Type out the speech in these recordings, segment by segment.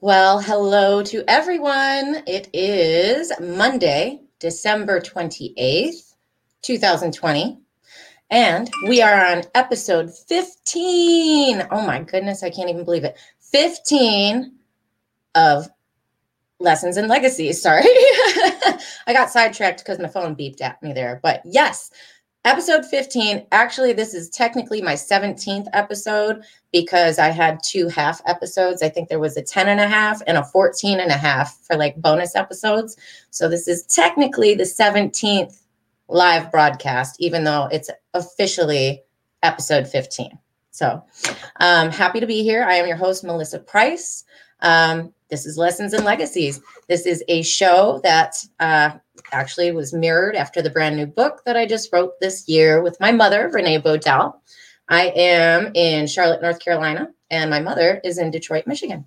Well, hello to everyone. It is Monday, December 28th, 2020. And we are on episode 15. Oh my goodness, I can't even believe it. 15 of Lessons and Legacies. Sorry. I got sidetracked because my phone beeped at me there. But yes, episode 15 actually this is technically my 17th episode because i had two half episodes. I think there was a 10 and a half and a 14 and a half for like bonus episodes. So this is technically the 17th live broadcast even though it's officially episode 15 so um, happy to be here. I am your host melissa price. Um, this is lessons and legacies. This is a show that uh, actually was mirrored after the brand new book that I just wrote this year with my mother, Renee Bodell. I am in Charlotte, North Carolina, and my mother is in Detroit, Michigan.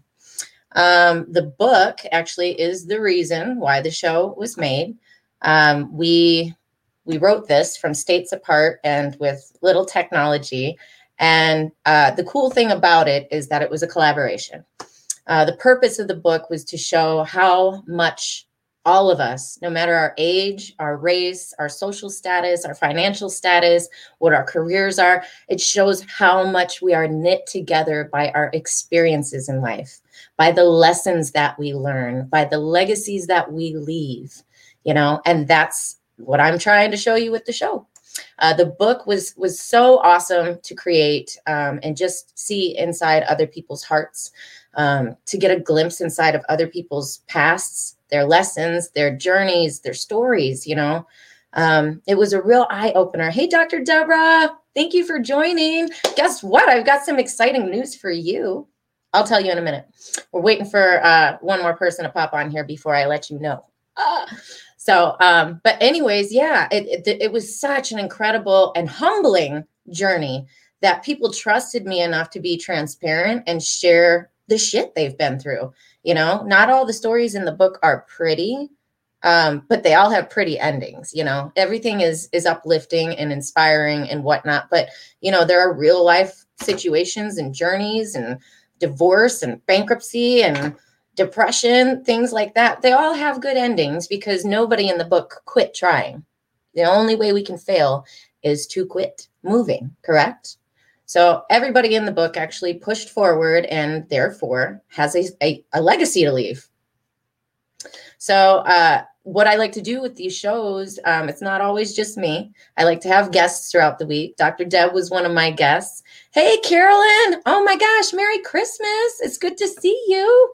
Um, the book actually is the reason why the show was made. Um, we we wrote this from states apart and with little technology. And uh, the cool thing about it is that it was a collaboration. Uh, the purpose of the book was to show how much all of us, no matter our age, our race, our social status, our financial status, what our careers are, it shows how much we are knit together by our experiences in life, by the lessons that we learn, by the legacies that we leave, you know, and that's what I'm trying to show you with the show. Uh, the book was was so awesome to create um, and just see inside other people's hearts, um, to get a glimpse inside of other people's pasts their lessons, their journeys, their stories, you know. Um, it was a real eye opener. Hey, Dr. Deborah, thank you for joining. Guess what? I've got some exciting news for you. I'll tell you in a minute. We're waiting for uh, one more person to pop on here before I let you know. Ah. So, um, but anyways, yeah, it, it, it was such an incredible and humbling journey that people trusted me enough to be transparent and share the shit they've been through. You know, not all the stories in the book are pretty, um, but they all have pretty endings. You know, everything is is uplifting and inspiring and whatnot. But you know, there are real life situations and journeys and divorce and bankruptcy and depression, things like that. They all have good endings because nobody in the book quit trying. The only way we can fail is to quit moving, correct? So everybody in the book actually pushed forward and therefore has a, a, a legacy to leave. So uh, what I like to do with these shows, um, it's not always just me. I like to have guests throughout the week. Dr. Deb was one of my guests. Hey, Carolyn. Oh my gosh, Merry Christmas. It's good to see you.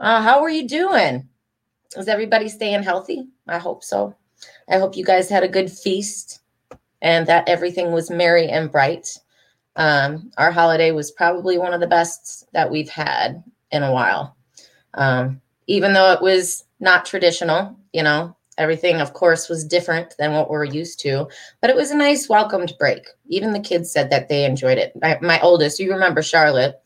Uh, how are you doing? Is everybody staying healthy? I hope so. I hope you guys had a good feast and that everything was merry and bright. Um, our holiday was probably one of the best that we've had in a while. Um, even though it was not traditional, you know, everything, of course, was different than what we're used to, but it was a nice welcomed break. Even the kids said that they enjoyed it. My, my oldest, you remember Charlotte,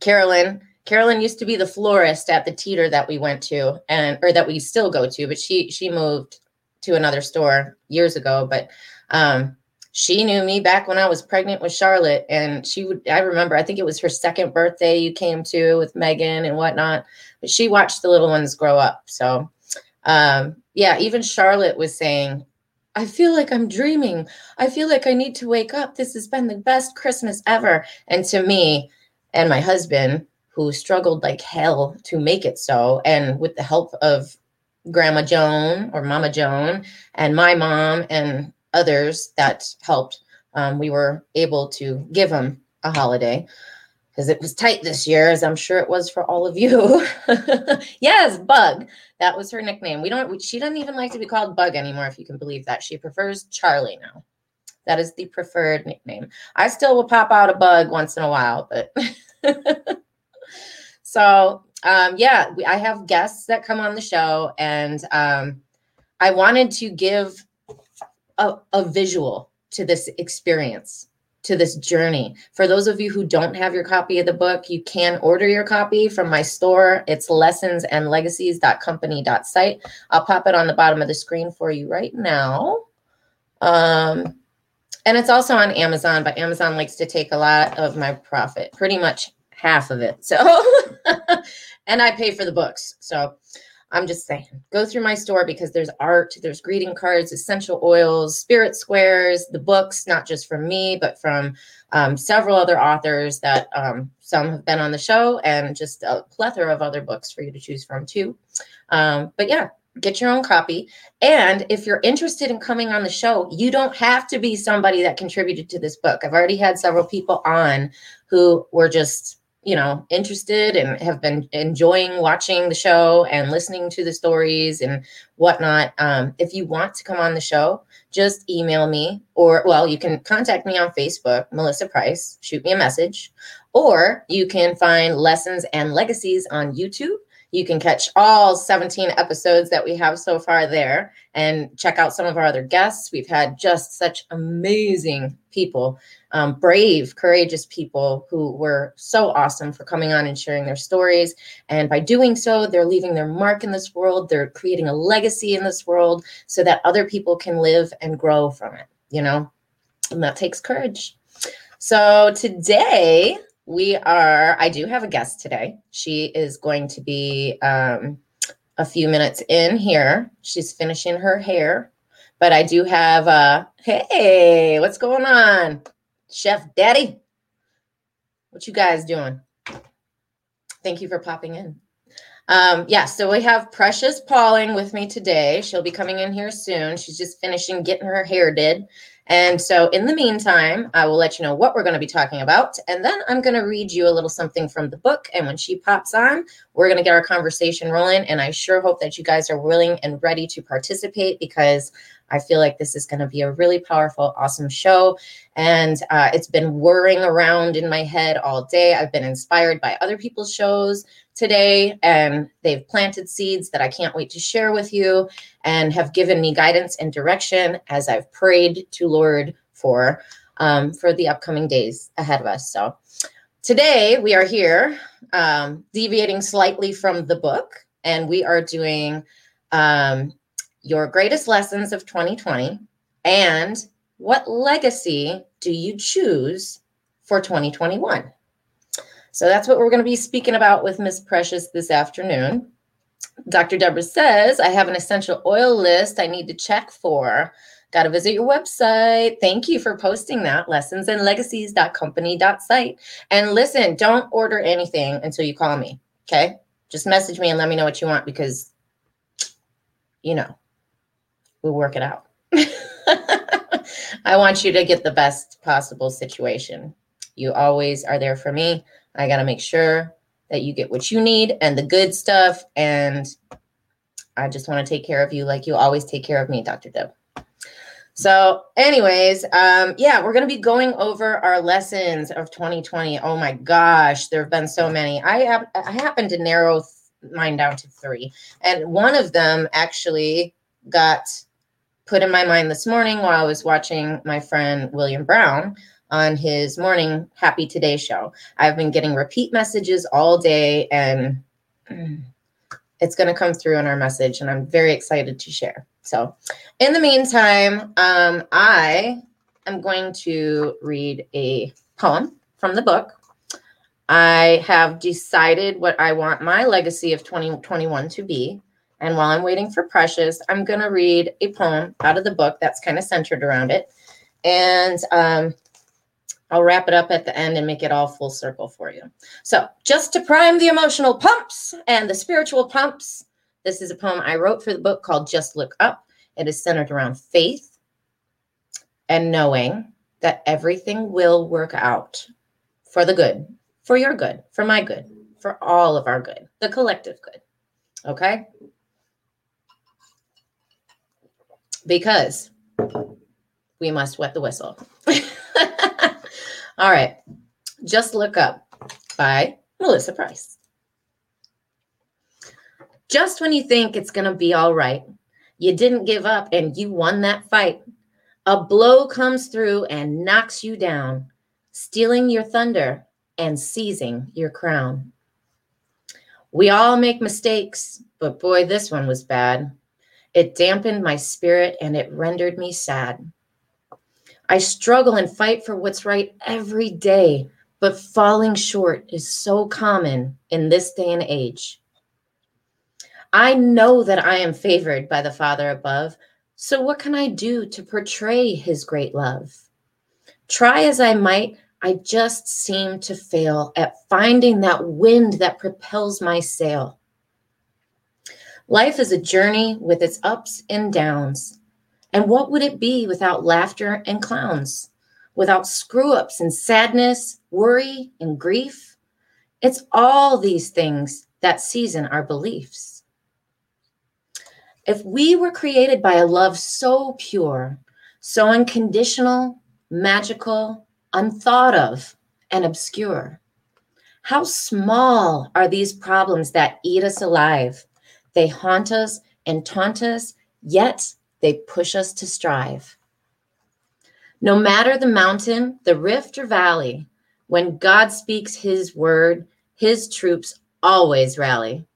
Carolyn. Carolyn used to be the florist at the teeter that we went to and or that we still go to, but she she moved to another store years ago. But um, she knew me back when I was pregnant with Charlotte. And she would, I remember, I think it was her second birthday you came to with Megan and whatnot. But she watched the little ones grow up. So, um, yeah, even Charlotte was saying, I feel like I'm dreaming. I feel like I need to wake up. This has been the best Christmas ever. And to me and my husband, who struggled like hell to make it so, and with the help of Grandma Joan or Mama Joan and my mom and others that helped, um, we were able to give them a holiday because it was tight this year, as I'm sure it was for all of you. yes, Bug. That was her nickname. We don't. She doesn't even like to be called Bug anymore, if you can believe that. She prefers Charlie now. That is the preferred nickname. I still will pop out a bug once in a while, but so um, yeah, we, I have guests that come on the show, and um, I wanted to give a, a visual to this experience to this journey. For those of you who don't have your copy of the book, you can order your copy from my store. It's lessonsandlegacies.company.site. I'll pop it on the bottom of the screen for you right now. Um, and it's also on Amazon, but Amazon likes to take a lot of my profit, pretty much half of it. So, and I pay for the books. So, I'm just saying, go through my store because there's art, there's greeting cards, essential oils, spirit squares, the books, not just from me, but from um, several other authors that um, some have been on the show, and just a plethora of other books for you to choose from too. Um, but yeah, get your own copy. And if you're interested in coming on the show, you don't have to be somebody that contributed to this book. I've already had several people on who were just you know interested and have been enjoying watching the show and listening to the stories and whatnot um, if you want to come on the show just email me or well you can contact me on facebook melissa price shoot me a message or you can find lessons and legacies on youtube. You can catch all 17 episodes that we have so far there and check out some of our other guests. We've had just such amazing people um, brave, courageous people who were so awesome for coming on and sharing their stories. And by doing so, they're leaving their mark in this world. They're creating a legacy in this world so that other people can live and grow from it, you know? And that takes courage. So today, we are, I do have a guest today. She is going to be um, a few minutes in here. She's finishing her hair. But I do have, uh, hey, what's going on? Chef Daddy. What you guys doing? Thank you for popping in. Um, yeah, so we have Precious Pauling with me today. She'll be coming in here soon. She's just finishing getting her hair did. And so, in the meantime, I will let you know what we're going to be talking about. And then I'm going to read you a little something from the book. And when she pops on, we're going to get our conversation rolling. And I sure hope that you guys are willing and ready to participate because I feel like this is going to be a really powerful, awesome show. And uh, it's been whirring around in my head all day. I've been inspired by other people's shows today, and they've planted seeds that I can't wait to share with you and have given me guidance and direction as I've prayed to Lord for um, for the upcoming days ahead of us. So today we are here, um, deviating slightly from the book, and we are doing um, your greatest lessons of 2020 and what legacy do you choose for 2021? So that's what we're going to be speaking about with Miss Precious this afternoon. Dr. Deborah says, I have an essential oil list I need to check for. Got to visit your website. Thank you for posting that lessonsandlegacies.company.site. And listen, don't order anything until you call me. Okay. Just message me and let me know what you want because, you know, we'll work it out. I want you to get the best possible situation. You always are there for me. I got to make sure that you get what you need and the good stuff. And I just want to take care of you like you always take care of me, Dr. Deb. So, anyways, um, yeah, we're going to be going over our lessons of 2020. Oh my gosh, there have been so many. I have I happen to narrow mine down to three, and one of them actually got put in my mind this morning while I was watching my friend William Brown on his morning Happy Today show. I've been getting repeat messages all day and it's going to come through in our message and I'm very excited to share. So, in the meantime, um, I am going to read a poem from the book. I have decided what I want my legacy of 2021 to be. And while I'm waiting for Precious, I'm going to read a poem out of the book that's kind of centered around it. And um, I'll wrap it up at the end and make it all full circle for you. So, just to prime the emotional pumps and the spiritual pumps, this is a poem I wrote for the book called Just Look Up. It is centered around faith and knowing that everything will work out for the good, for your good, for my good, for all of our good, the collective good. Okay? Because we must wet the whistle. All right. Just Look Up by Melissa Price. Just when you think it's going to be all right, you didn't give up and you won that fight. A blow comes through and knocks you down, stealing your thunder and seizing your crown. We all make mistakes, but boy, this one was bad. It dampened my spirit and it rendered me sad. I struggle and fight for what's right every day, but falling short is so common in this day and age. I know that I am favored by the Father above, so what can I do to portray his great love? Try as I might, I just seem to fail at finding that wind that propels my sail. Life is a journey with its ups and downs. And what would it be without laughter and clowns? Without screw ups and sadness, worry and grief? It's all these things that season our beliefs. If we were created by a love so pure, so unconditional, magical, unthought of, and obscure, how small are these problems that eat us alive? They haunt us and taunt us, yet they push us to strive. No matter the mountain, the rift, or valley, when God speaks his word, his troops always rally.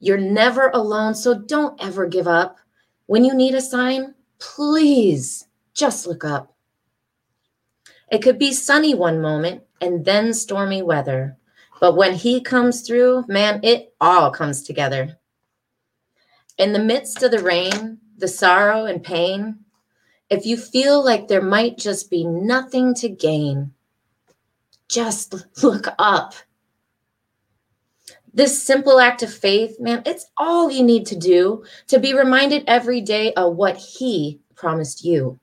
You're never alone, so don't ever give up. When you need a sign, please just look up. It could be sunny one moment and then stormy weather. But when he comes through, man, it all comes together. In the midst of the rain, the sorrow and pain, if you feel like there might just be nothing to gain, just look up. This simple act of faith, man, it's all you need to do to be reminded every day of what He promised you.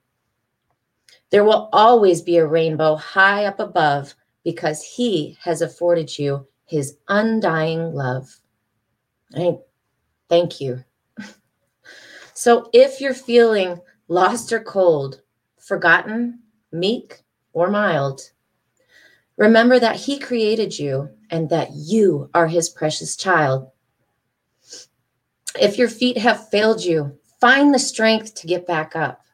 There will always be a rainbow high up above because He has afforded you His undying love. I thank you. So if you're feeling lost or cold, forgotten, meek, or mild, remember that He created you and that you are His precious child. If your feet have failed you, find the strength to get back up.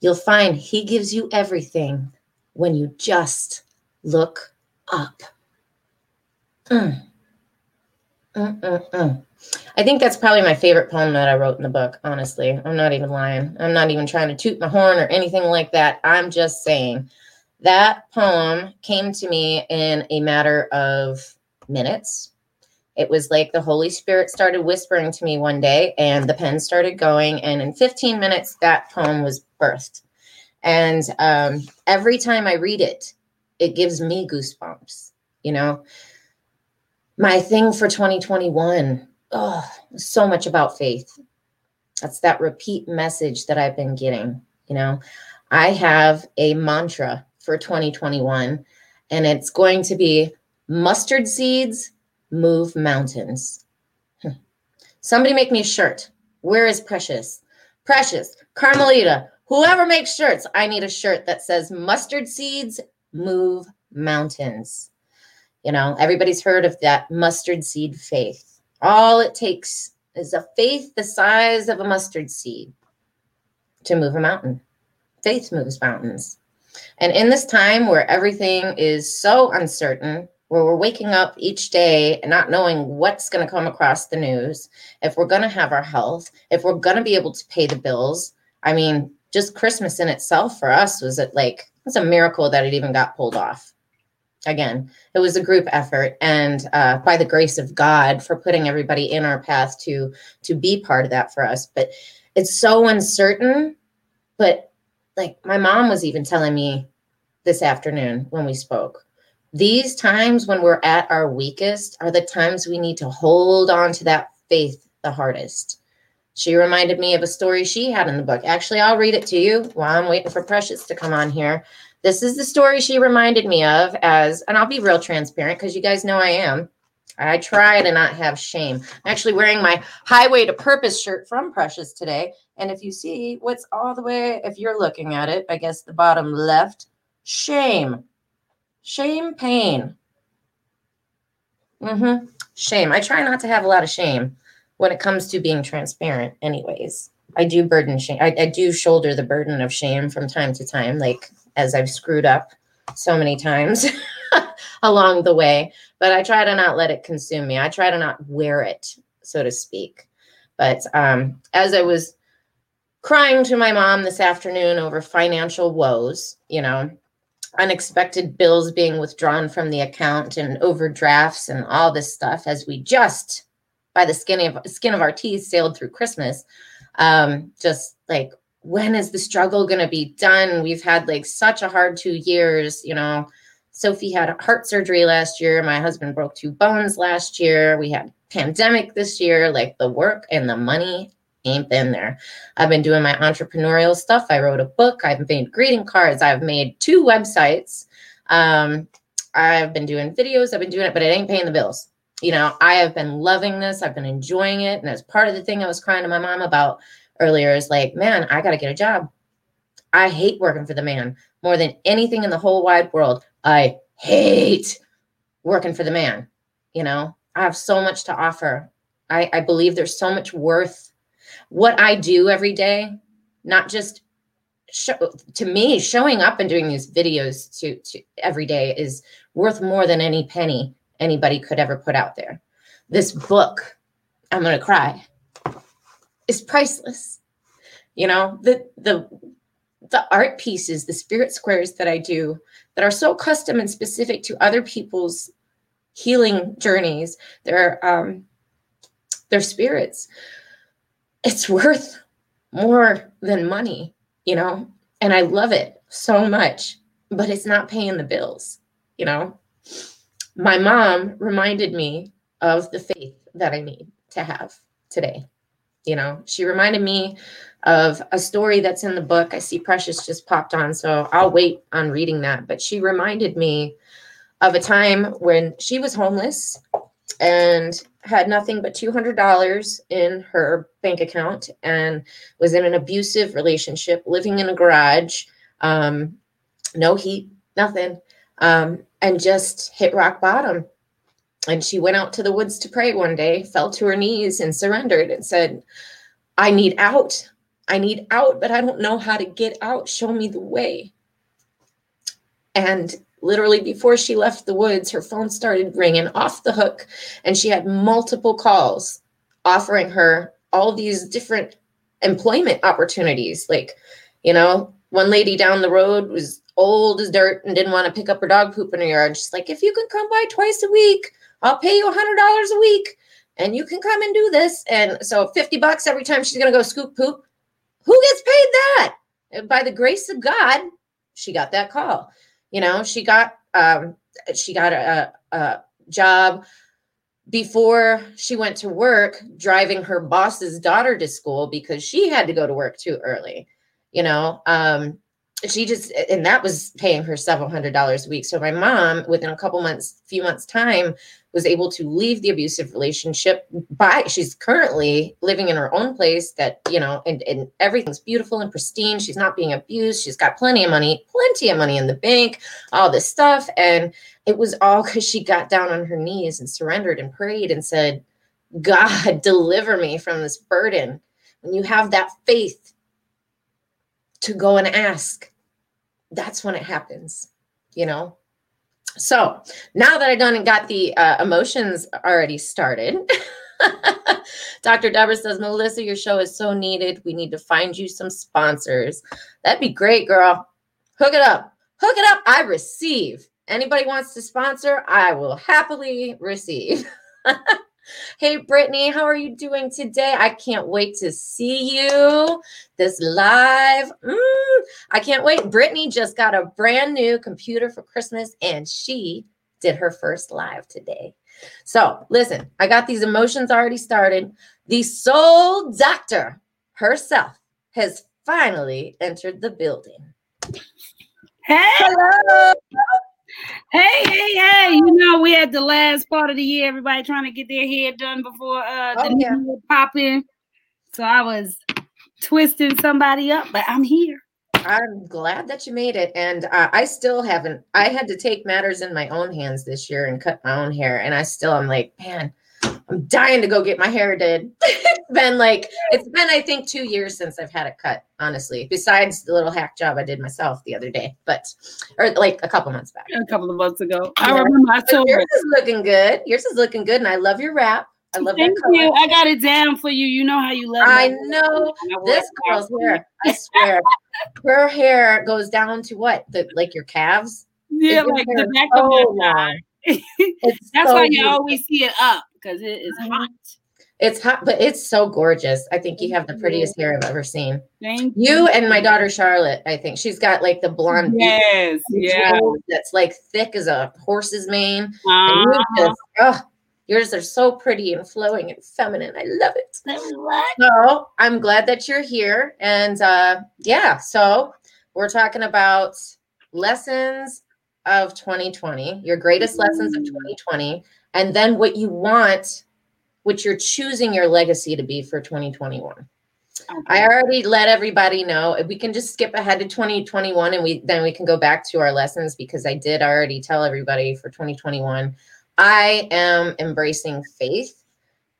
You'll find He gives you everything when you just look up. Mm. Mm-mm-mm. I think that's probably my favorite poem that I wrote in the book, honestly. I'm not even lying. I'm not even trying to toot my horn or anything like that. I'm just saying that poem came to me in a matter of minutes. It was like the Holy Spirit started whispering to me one day, and the pen started going. And in 15 minutes, that poem was birthed. And um, every time I read it, it gives me goosebumps. You know, my thing for 2021 oh, so much about faith. That's that repeat message that I've been getting. You know, I have a mantra for 2021, and it's going to be mustard seeds move mountains. Hmm. Somebody make me a shirt. Where is Precious? Precious, Carmelita, whoever makes shirts, I need a shirt that says mustard seeds move mountains. You know, everybody's heard of that mustard seed faith. All it takes is a faith the size of a mustard seed to move a mountain. Faith moves mountains. And in this time where everything is so uncertain, where we're waking up each day and not knowing what's going to come across the news, if we're going to have our health, if we're going to be able to pay the bills, I mean, just Christmas in itself for us was it like it's a miracle that it even got pulled off again, it was a group effort, and uh, by the grace of God for putting everybody in our path to to be part of that for us. But it's so uncertain. But like my mom was even telling me this afternoon when we spoke, these times when we're at our weakest are the times we need to hold on to that faith the hardest. She reminded me of a story she had in the book. Actually, I'll read it to you while I'm waiting for Precious to come on here. This is the story she reminded me of as, and I'll be real transparent because you guys know I am. I try to not have shame. I'm actually wearing my Highway to Purpose shirt from Precious today. And if you see what's all the way, if you're looking at it, I guess the bottom left, shame, shame, pain. Mm-hmm. Shame. I try not to have a lot of shame when it comes to being transparent, anyways. I do burden shame. I, I do shoulder the burden of shame from time to time. Like as I've screwed up so many times along the way. But I try to not let it consume me. I try to not wear it, so to speak. But um, as I was crying to my mom this afternoon over financial woes, you know, unexpected bills being withdrawn from the account and overdrafts and all this stuff as we just by the skin of skin of our teeth sailed through Christmas. Um, just like when is the struggle going to be done? We've had like such a hard two years, you know. Sophie had heart surgery last year. My husband broke two bones last year. We had pandemic this year. Like the work and the money ain't been there. I've been doing my entrepreneurial stuff. I wrote a book. I've made greeting cards. I've made two websites. Um, I've been doing videos. I've been doing it, but it ain't paying the bills. You know, I have been loving this. I've been enjoying it. And that's part of the thing I was crying to my mom about earlier is like, man, I got to get a job. I hate working for the man more than anything in the whole wide world. I hate working for the man. You know, I have so much to offer. I, I believe there's so much worth what I do every day, not just show, to me, showing up and doing these videos to, to every day is worth more than any penny anybody could ever put out there. This book, I'm going to cry, is priceless. You know, the, the, the art pieces, the spirit squares that I do that are so custom and specific to other people's healing journeys, their um, their spirits it's worth more than money, you know? And I love it so much, but it's not paying the bills, you know? My mom reminded me of the faith that I need to have today. You know, she reminded me of a story that's in the book. I see Precious just popped on, so I'll wait on reading that. But she reminded me of a time when she was homeless and had nothing but $200 in her bank account and was in an abusive relationship, living in a garage, um, no heat, nothing, um, and just hit rock bottom. And she went out to the woods to pray one day, fell to her knees, and surrendered and said, I need out. I need out, but I don't know how to get out. Show me the way. And literally before she left the woods, her phone started ringing off the hook, and she had multiple calls offering her all these different employment opportunities. Like, you know, one lady down the road was old as dirt and didn't want to pick up her dog poop in her yard. She's like, if you can come by twice a week, I'll pay you a hundred dollars a week and you can come and do this. And so 50 bucks every time she's gonna go scoop poop. Who gets paid that? And By the grace of God, she got that call. You know, she got um, she got a, a job before she went to work driving her boss's daughter to school because she had to go to work too early you know um, she just and that was paying her several hundred dollars a week. So my mom within a couple months few months time was able to leave the abusive relationship by she's currently living in her own place that you know and, and everything's beautiful and pristine. She's not being abused. She's got plenty of money plenty of money in the bank all this stuff. And it was all because she got down on her knees and surrendered and prayed and said god deliver me from this burden. When you have that faith to go and ask that's when it happens, you know? So now that I done and got the uh, emotions already started, Dr. Deborah says, Melissa, your show is so needed. We need to find you some sponsors. That'd be great, girl. Hook it up. Hook it up. I receive. Anybody wants to sponsor, I will happily receive. Hey, Brittany, how are you doing today? I can't wait to see you this live. Mm, I can't wait. Brittany just got a brand new computer for Christmas and she did her first live today. So, listen, I got these emotions already started. The soul doctor herself has finally entered the building. Hey, hello. Hey, hey, hey! You know we had the last part of the year. Everybody trying to get their hair done before uh, the oh, yeah. new year pop in. So I was twisting somebody up, but I'm here. I'm glad that you made it, and uh, I still haven't. I had to take matters in my own hands this year and cut my own hair, and I still I'm like, man, I'm dying to go get my hair did. it's been like it's been I think two years since I've had it cut. Honestly, besides the little hack job I did myself the other day, but or like a couple months back. A couple of months ago, yeah. I remember. I told yours is looking good. Yours is looking good, and I love your wrap. I love Thank you. I got it down for you. You know how you love. I know this girl's hair. I swear. her hair goes down to what? The like your calves? Yeah, like the back so of my That's so why you always see it up because it is mm-hmm. hot. It's hot, but it's so gorgeous. I think you have the prettiest hair I've ever seen. Thank you. you and my daughter Charlotte. I think she's got like the blonde. Yes, yeah. That's like thick as a horse's mane. Uh-huh. And you uh-huh. just, oh, yours are so pretty and flowing and feminine. I love it. So I'm glad that you're here. And uh, yeah, so we're talking about lessons of 2020, your greatest lessons of mm-hmm. 2020, and then what you want, what you're choosing your legacy to be for 2021. Okay. I already let everybody know. We can just skip ahead to 2021 and we then we can go back to our lessons because I did already tell everybody for 2021. I am embracing faith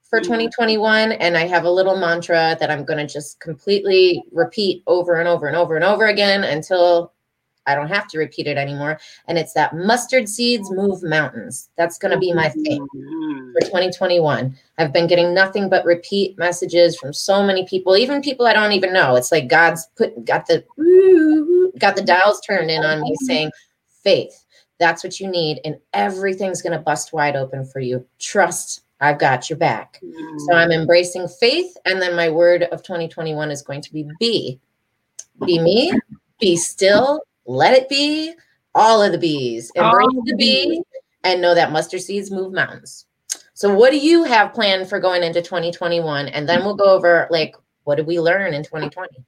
for mm-hmm. 2021 and I have a little mantra that I'm going to just completely repeat over and over and over and over again until I don't have to repeat it anymore. And it's that mustard seeds move mountains. That's going to be my thing mm-hmm. for 2021. I've been getting nothing but repeat messages from so many people, even people I don't even know. It's like God's put got the got the dials turned in on me saying, faith. That's what you need, and everything's going to bust wide open for you. Trust I've got your back. So I'm mm. embracing faith. And then my word of 2021 is going to be be. Be me, be still, let it be all of the bees. Embrace all the bee and know that mustard seeds move mountains. So, what do you have planned for going into 2021? And then we'll go over like what did we learn in 2020?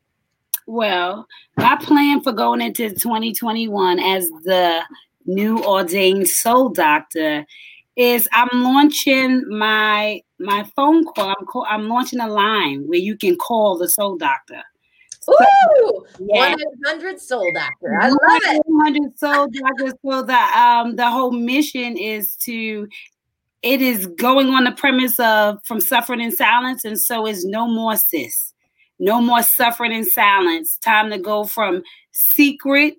Well, my plan for going into 2021 as the new ordained soul doctor is I'm launching my my phone call. I'm call, I'm launching a line where you can call the soul doctor. Ooh, yeah. 100 soul doctor. I love it. 100 soul doctor. So the um the whole mission is to it is going on the premise of from suffering in silence, and so is no more sis. No more suffering in silence. Time to go from secret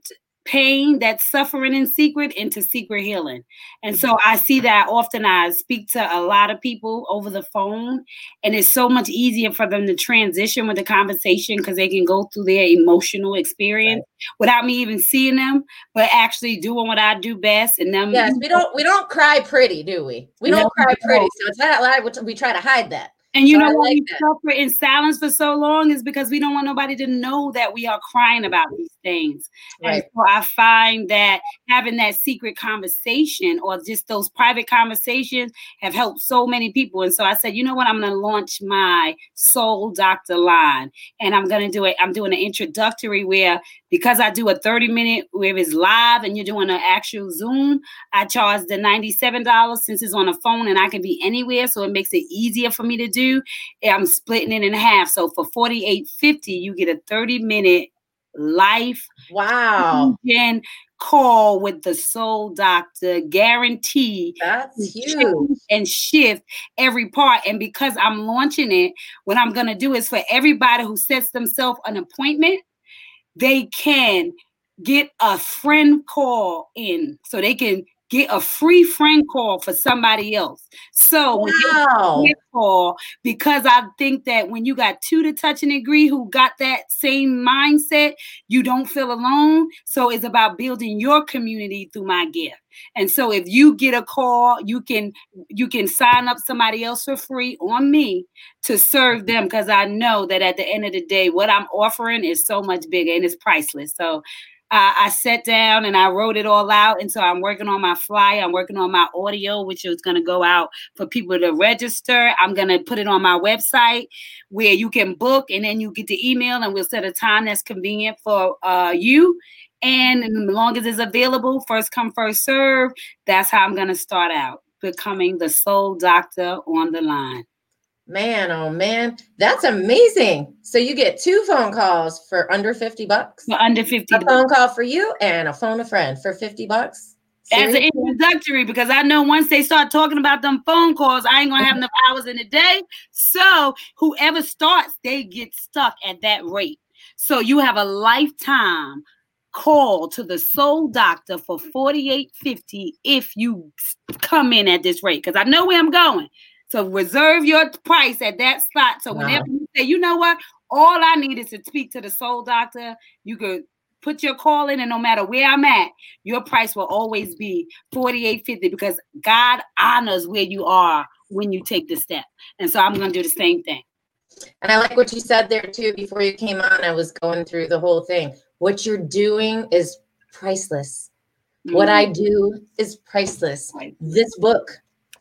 pain, that suffering in secret, into secret healing. And so I see that often. I speak to a lot of people over the phone, and it's so much easier for them to transition with the conversation because they can go through their emotional experience right. without me even seeing them, but actually doing what I do best. And them, yes, we don't we don't cry pretty, do we? We don't no, cry pretty, so it's not like we try to hide that. And you so know why like we that. suffer in silence for so long is because we don't want nobody to know that we are crying about these things. Right. And so I find that having that secret conversation or just those private conversations have helped so many people. And so I said, you know what? I'm going to launch my soul doctor line, and I'm going to do it. I'm doing an introductory where because I do a 30 minute where it's live and you're doing an actual Zoom, I charge the $97 since it's on a phone and I can be anywhere. So it makes it easier for me to do. I'm splitting it in half. So for 48.50, you get a 30 minute life wow. can call with the soul doctor guarantee that's huge. and shift every part. And because i'm launching it what i'm going to do is for everybody who sets themselves an appointment they can get a friend call in so they can get a free friend call for somebody else. So wow. call, because I think that when you got two to touch and agree who got that same mindset, you don't feel alone. So it's about building your community through my gift. And so if you get a call, you can you can sign up somebody else for free on me to serve them because I know that at the end of the day, what I'm offering is so much bigger and it's priceless. So uh, I sat down and I wrote it all out. And so I'm working on my flyer. I'm working on my audio, which is going to go out for people to register. I'm going to put it on my website where you can book and then you get the email and we'll set a time that's convenient for uh, you. And as long as it's available, first come, first serve, that's how I'm going to start out becoming the soul doctor on the line. Man, oh man, that's amazing. So you get two phone calls for under 50 bucks. For under 50 A phone call for you and a phone a friend for 50 bucks. As an introductory, because I know once they start talking about them phone calls, I ain't gonna have enough hours in the day. So whoever starts, they get stuck at that rate. So you have a lifetime call to the soul doctor for 48.50 if you come in at this rate. Because I know where I'm going. So reserve your price at that spot. So whenever wow. you say, you know what, All I need is to speak to the soul doctor. You could put your call in, and no matter where I'm at, your price will always be forty-eight fifty because God honors where you are when you take the step. And so I'm going to do the same thing. And I like what you said there too. Before you came on, I was going through the whole thing. What you're doing is priceless. Mm-hmm. What I do is priceless. This book yes.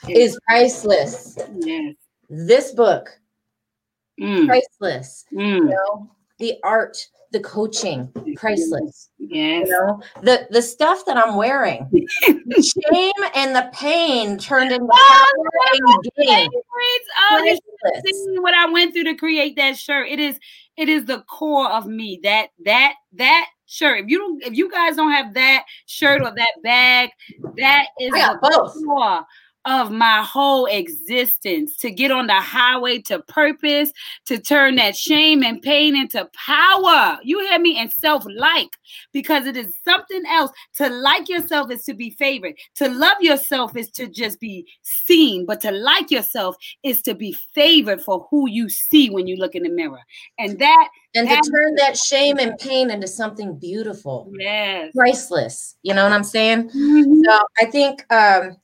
Is priceless. Yes. This book, mm. priceless. Mm. You know, the art, the coaching, priceless. Yes. You know, the the stuff that I'm wearing, the shame and the pain turned into oh, gain. Oh, you what I went through to create that shirt. It is it is the core of me. That that that shirt. If you don't, if you guys don't have that shirt or that bag, that is the both. core of my whole existence to get on the highway to purpose, to turn that shame and pain into power. You hear me? And self like, because it is something else. To like yourself is to be favored, to love yourself is to just be seen, but to like yourself is to be favored for who you see when you look in the mirror. And that and to turn that shame and pain into something beautiful. Yes. Priceless. You know what I'm saying? Mm-hmm. So I think um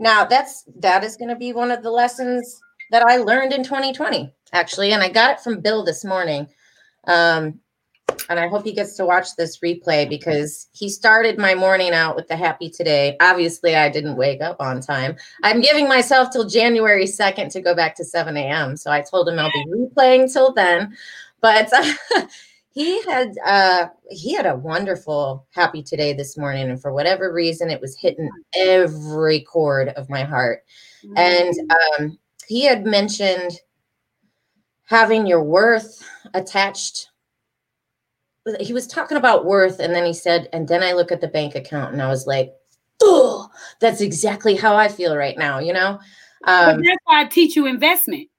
now that's that is going to be one of the lessons that I learned in 2020 actually, and I got it from Bill this morning. Um, and I hope he gets to watch this replay because he started my morning out with the happy today. Obviously, I didn't wake up on time. I'm giving myself till January 2nd to go back to 7 a.m. So I told him I'll be replaying till then. But he had uh he had a wonderful happy today this morning and for whatever reason it was hitting every chord of my heart. Mm-hmm. and um he had mentioned having your worth attached he was talking about worth and then he said and then i look at the bank account and i was like oh that's exactly how i feel right now you know? Um, that's why i teach you investment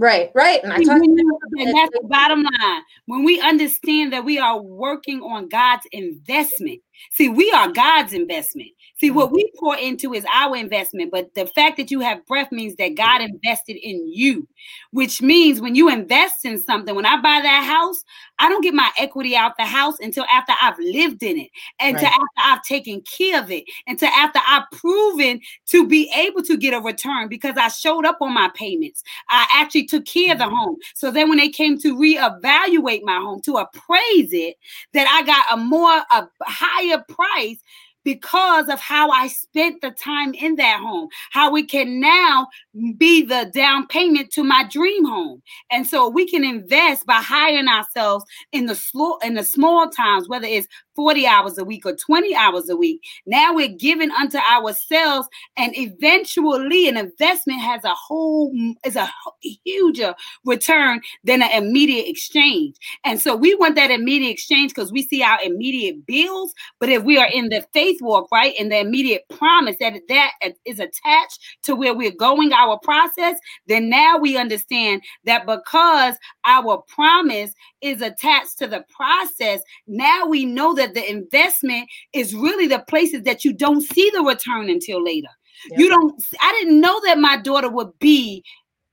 Right, right. And I talked and that's the bottom line. When we understand that we are working on God's investment, see, we are God's investment. See, what we pour into is our investment, but the fact that you have breath means that God invested in you, which means when you invest in something, when I buy that house, I don't get my equity out the house until after I've lived in it, and right. to after I've taken care of it, and to after I've proven to be able to get a return because I showed up on my payments. I actually took care of the mm-hmm. home. So then when they came to reevaluate my home, to appraise it, that I got a more a higher price because of how I spent the time in that home, how we can now be the down payment to my dream home. And so we can invest by hiring ourselves in the slow in the small times, whether it's 40 hours a week or 20 hours a week. Now we're giving unto ourselves, and eventually an investment has a whole is a huger return than an immediate exchange. And so we want that immediate exchange because we see our immediate bills. But if we are in the faith walk, right, in the immediate promise that that is attached to where we're going, our process, then now we understand that because our promise is attached to the process, now we know that the investment is really the places that you don't see the return until later. You don't, I didn't know that my daughter would be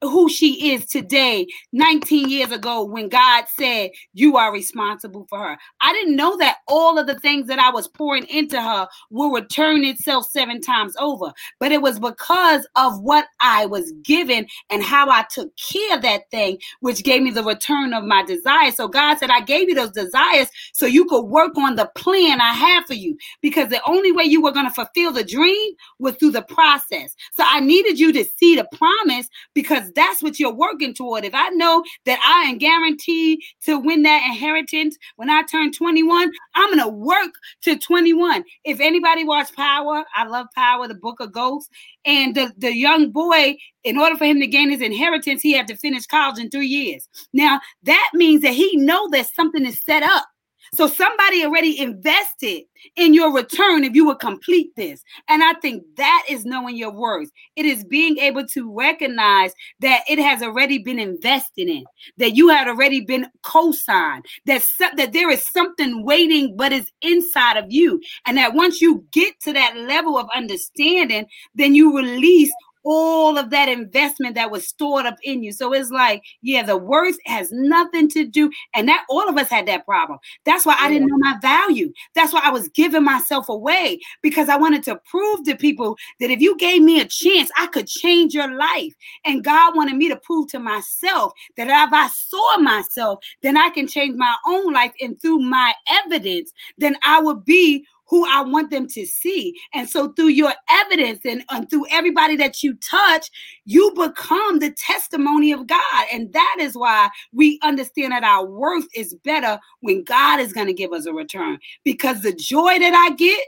who she is today 19 years ago when God said you are responsible for her. I didn't know that all of the things that I was pouring into her will return itself seven times over, but it was because of what I was given and how I took care of that thing which gave me the return of my desires. So God said I gave you those desires so you could work on the plan I have for you because the only way you were going to fulfill the dream was through the process. So I needed you to see the promise because because that's what you're working toward. If I know that I am guaranteed to win that inheritance when I turn 21, I'm going to work to 21. If anybody watched Power, I love Power, the book of ghosts. And the, the young boy, in order for him to gain his inheritance, he had to finish college in three years. Now, that means that he know that something is set up. So somebody already invested in your return if you would complete this. And I think that is knowing your words. It is being able to recognize that it has already been invested in, that you had already been co-signed, that, that there is something waiting but is inside of you. And that once you get to that level of understanding, then you release all of that investment that was stored up in you. So it's like, yeah, the worth has nothing to do. And that all of us had that problem. That's why I didn't know my value. That's why I was giving myself away because I wanted to prove to people that if you gave me a chance, I could change your life. And God wanted me to prove to myself that if I saw myself, then I can change my own life. And through my evidence, then I would be who I want them to see. And so through your evidence and, and through everybody that you touch, you become the testimony of God. And that is why we understand that our worth is better when God is going to give us a return because the joy that I get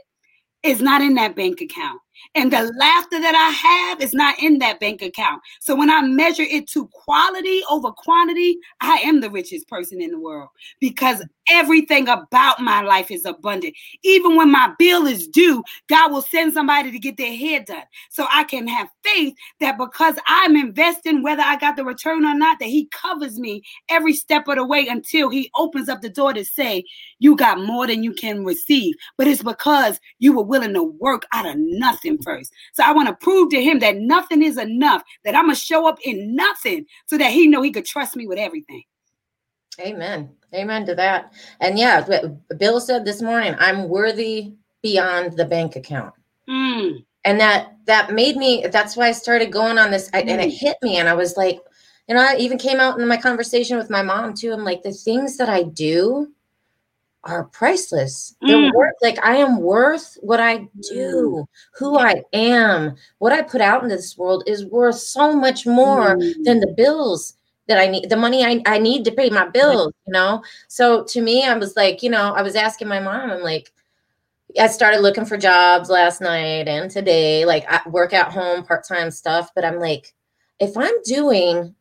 is not in that bank account. And the laughter that I have is not in that bank account. So when I measure it to quality over quantity, I am the richest person in the world because everything about my life is abundant. Even when my bill is due, God will send somebody to get their hair done. So I can have faith that because I'm investing, whether I got the return or not, that He covers me every step of the way until He opens up the door to say, You got more than you can receive. But it's because you were willing to work out of nothing first. So I want to prove to Him that nothing is enough, that I'm going to show up in nothing so that He know He could trust me with everything. Amen. Amen to that. And yeah, Bill said this morning, I'm worthy beyond the bank account. Mm. And that that made me that's why I started going on this I, mm. and it mm. hit me and I was like, you know, I even came out in my conversation with my mom too. I'm like the things that I do are priceless. They're mm. worth like I am worth what I do, mm. who I am, what I put out into this world is worth so much more mm. than the bills that I need, the money I, I need to pay my bills, you know? So to me, I was like, you know, I was asking my mom, I'm like, I started looking for jobs last night and today, like I work at home, part time stuff. But I'm like, if I'm doing,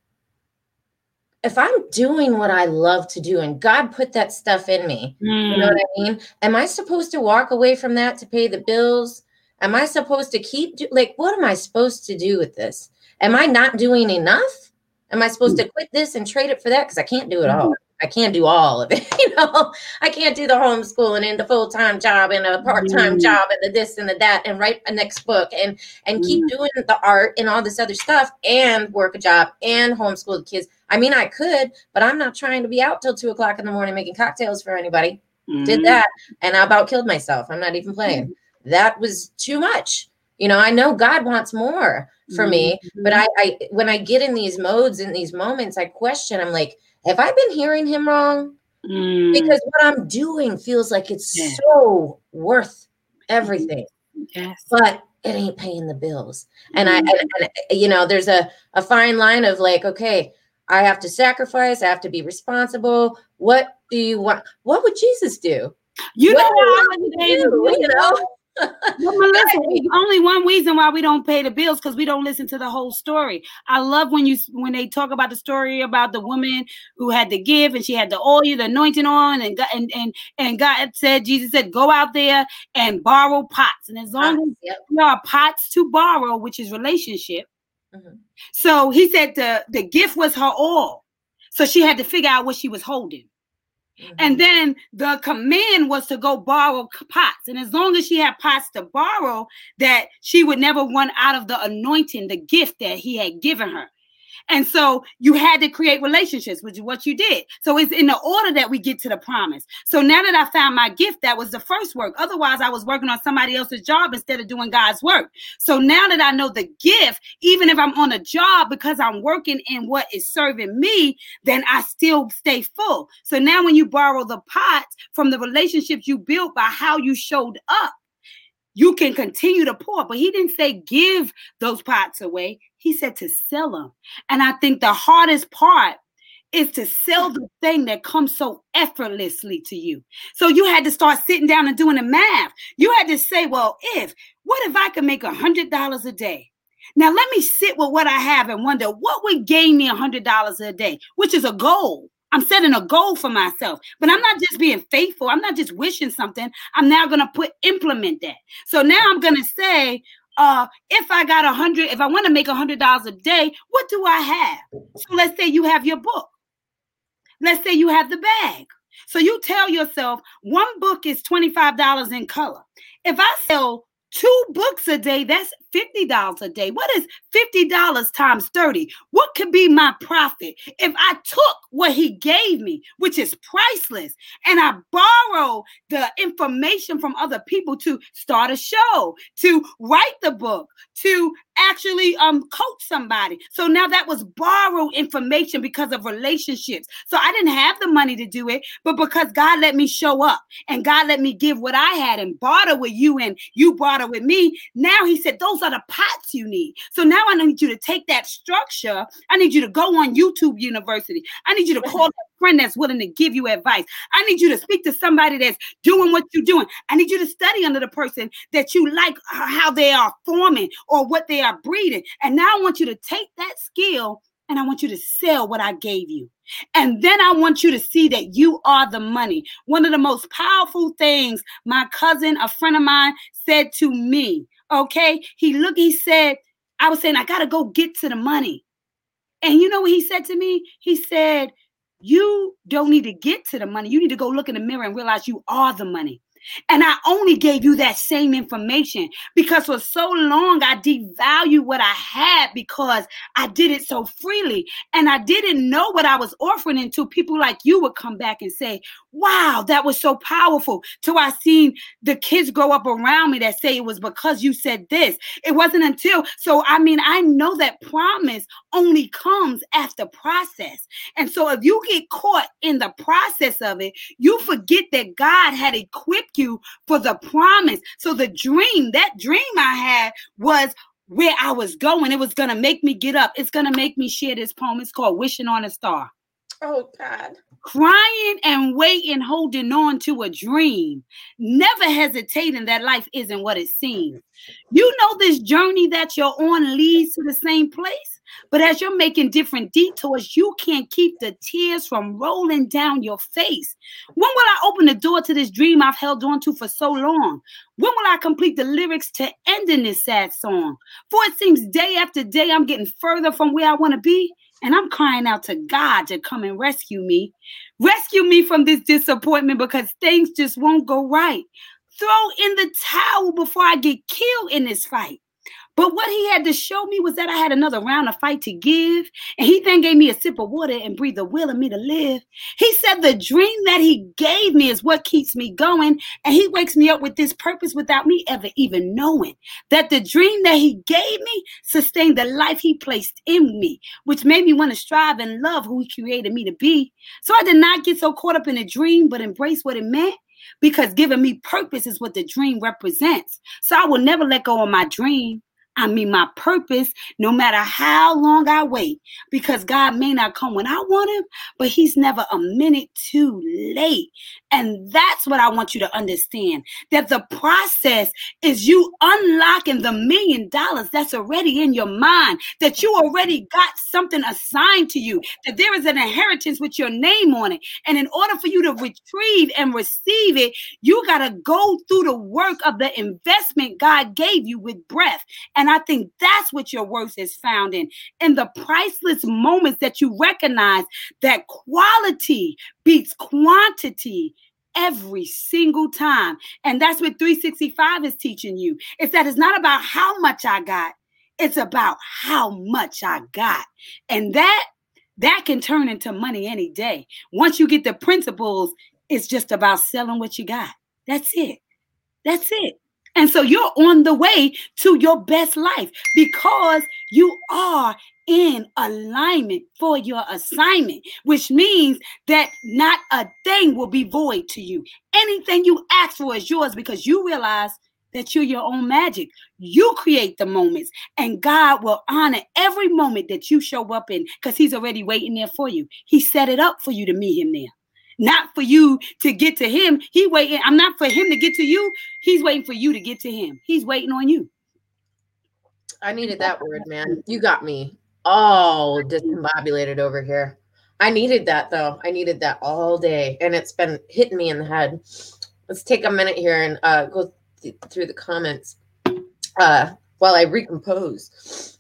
if I'm doing what I love to do and God put that stuff in me, mm. you know what I mean? Am I supposed to walk away from that to pay the bills? Am I supposed to keep, do, like, what am I supposed to do with this? Am I not doing enough? Am I supposed to quit this and trade it for that? Because I can't do it all. I can't do all of it. you know, I can't do the homeschooling and the full time job and a part time mm. job and the this and the that and write a next book and and mm. keep doing the art and all this other stuff and work a job and homeschool the kids. I mean, I could, but I'm not trying to be out till two o'clock in the morning making cocktails for anybody. Mm. Did that and I about killed myself. I'm not even playing. Mm. That was too much. You know, I know God wants more for mm-hmm. me, but I, I, when I get in these modes in these moments, I question. I'm like, have I been hearing Him wrong? Mm. Because what I'm doing feels like it's yeah. so worth everything, yes. but it ain't paying the bills. And mm. I, and, and, you know, there's a a fine line of like, okay, I have to sacrifice. I have to be responsible. What do you want? What would Jesus do? You what know, what do, you know? well, Melissa, only one reason why we don't pay the bills because we don't listen to the whole story. I love when you when they talk about the story about the woman who had the gift and she had the oil, the anointing on, and God, and and and God said, Jesus said, go out there and borrow pots, and as long as there are pots to borrow, which is relationship. Mm-hmm. So he said the the gift was her all, so she had to figure out what she was holding. Mm-hmm. And then the command was to go borrow pots. And as long as she had pots to borrow, that she would never run out of the anointing, the gift that he had given her. And so you had to create relationships, which is what you did. So it's in the order that we get to the promise. So now that I found my gift, that was the first work. Otherwise, I was working on somebody else's job instead of doing God's work. So now that I know the gift, even if I'm on a job because I'm working in what is serving me, then I still stay full. So now when you borrow the pots from the relationships you built by how you showed up, you can continue to pour. But he didn't say give those pots away. He said to sell them. And I think the hardest part is to sell the thing that comes so effortlessly to you. So you had to start sitting down and doing the math. You had to say, well, if, what if I could make a hundred dollars a day? Now let me sit with what I have and wonder what would gain me a hundred dollars a day, which is a goal. I'm setting a goal for myself, but I'm not just being faithful. I'm not just wishing something. I'm now going to put implement that. So now I'm going to say, uh, if I got a hundred, if I want to make a hundred dollars a day, what do I have? So let's say you have your book. Let's say you have the bag. So you tell yourself one book is $25 in color. If I sell two books a day, that's $50 a day? What is $50 times 30? What could be my profit if I took what he gave me, which is priceless, and I borrow the information from other people to start a show, to write the book, to actually um coach somebody. So now that was borrowed information because of relationships. So I didn't have the money to do it, but because God let me show up and God let me give what I had and barter with you and you barter with me. Now he said those are the pots you need. So now I need you to take that structure. I need you to go on YouTube University. I need you to call a friend that's willing to give you advice. I need you to speak to somebody that's doing what you're doing. I need you to study under the person that you like uh, how they are forming or what they are breeding. And now I want you to take that skill and I want you to sell what I gave you. And then I want you to see that you are the money. One of the most powerful things my cousin, a friend of mine, said to me, okay? He looked, he said, I was saying, I got to go get to the money. And you know what he said to me? He said, You don't need to get to the money. You need to go look in the mirror and realize you are the money. And I only gave you that same information because for so long I devalued what I had because I did it so freely. And I didn't know what I was offering until people like you would come back and say, Wow, that was so powerful. Till I seen the kids grow up around me that say it was because you said this. It wasn't until, so I mean, I know that promise only comes after process. And so if you get caught in the process of it, you forget that God had equipped you for the promise. So the dream, that dream I had was where I was going. It was going to make me get up. It's going to make me share this poem. It's called Wishing on a Star. Oh, God. Crying and waiting, holding on to a dream, never hesitating that life isn't what it seems. You know, this journey that you're on leads to the same place, but as you're making different detours, you can't keep the tears from rolling down your face. When will I open the door to this dream I've held on to for so long? When will I complete the lyrics to ending this sad song? For it seems day after day I'm getting further from where I want to be. And I'm crying out to God to come and rescue me. Rescue me from this disappointment because things just won't go right. Throw in the towel before I get killed in this fight. But what he had to show me was that I had another round of fight to give. And he then gave me a sip of water and breathed the will in me to live. He said the dream that he gave me is what keeps me going. And he wakes me up with this purpose without me ever even knowing that the dream that he gave me sustained the life he placed in me, which made me want to strive and love who he created me to be. So I did not get so caught up in a dream, but embrace what it meant because giving me purpose is what the dream represents. So I will never let go of my dream. I mean, my purpose, no matter how long I wait, because God may not come when I want him, but he's never a minute too late. And that's what I want you to understand that the process is you unlocking the million dollars that's already in your mind, that you already got something assigned to you, that there is an inheritance with your name on it. And in order for you to retrieve and receive it, you got to go through the work of the investment God gave you with breath. And I think that's what your worth is found in, in the priceless moments that you recognize that quality beats quantity every single time. And that's what 365 is teaching you. It's that it's not about how much I got, it's about how much I got. And that that can turn into money any day. Once you get the principles, it's just about selling what you got. That's it. That's it. And so you're on the way to your best life because you are in alignment for your assignment, which means that not a thing will be void to you. Anything you ask for is yours because you realize that you're your own magic. You create the moments, and God will honor every moment that you show up in because He's already waiting there for you. He set it up for you to meet Him there not for you to get to him. He waiting. I'm not for him to get to you. He's waiting for you to get to him. He's waiting on you. I needed that word, man. You got me all discombobulated over here. I needed that though. I needed that all day, and it's been hitting me in the head. Let's take a minute here and uh, go th- through the comments uh, while I recompose.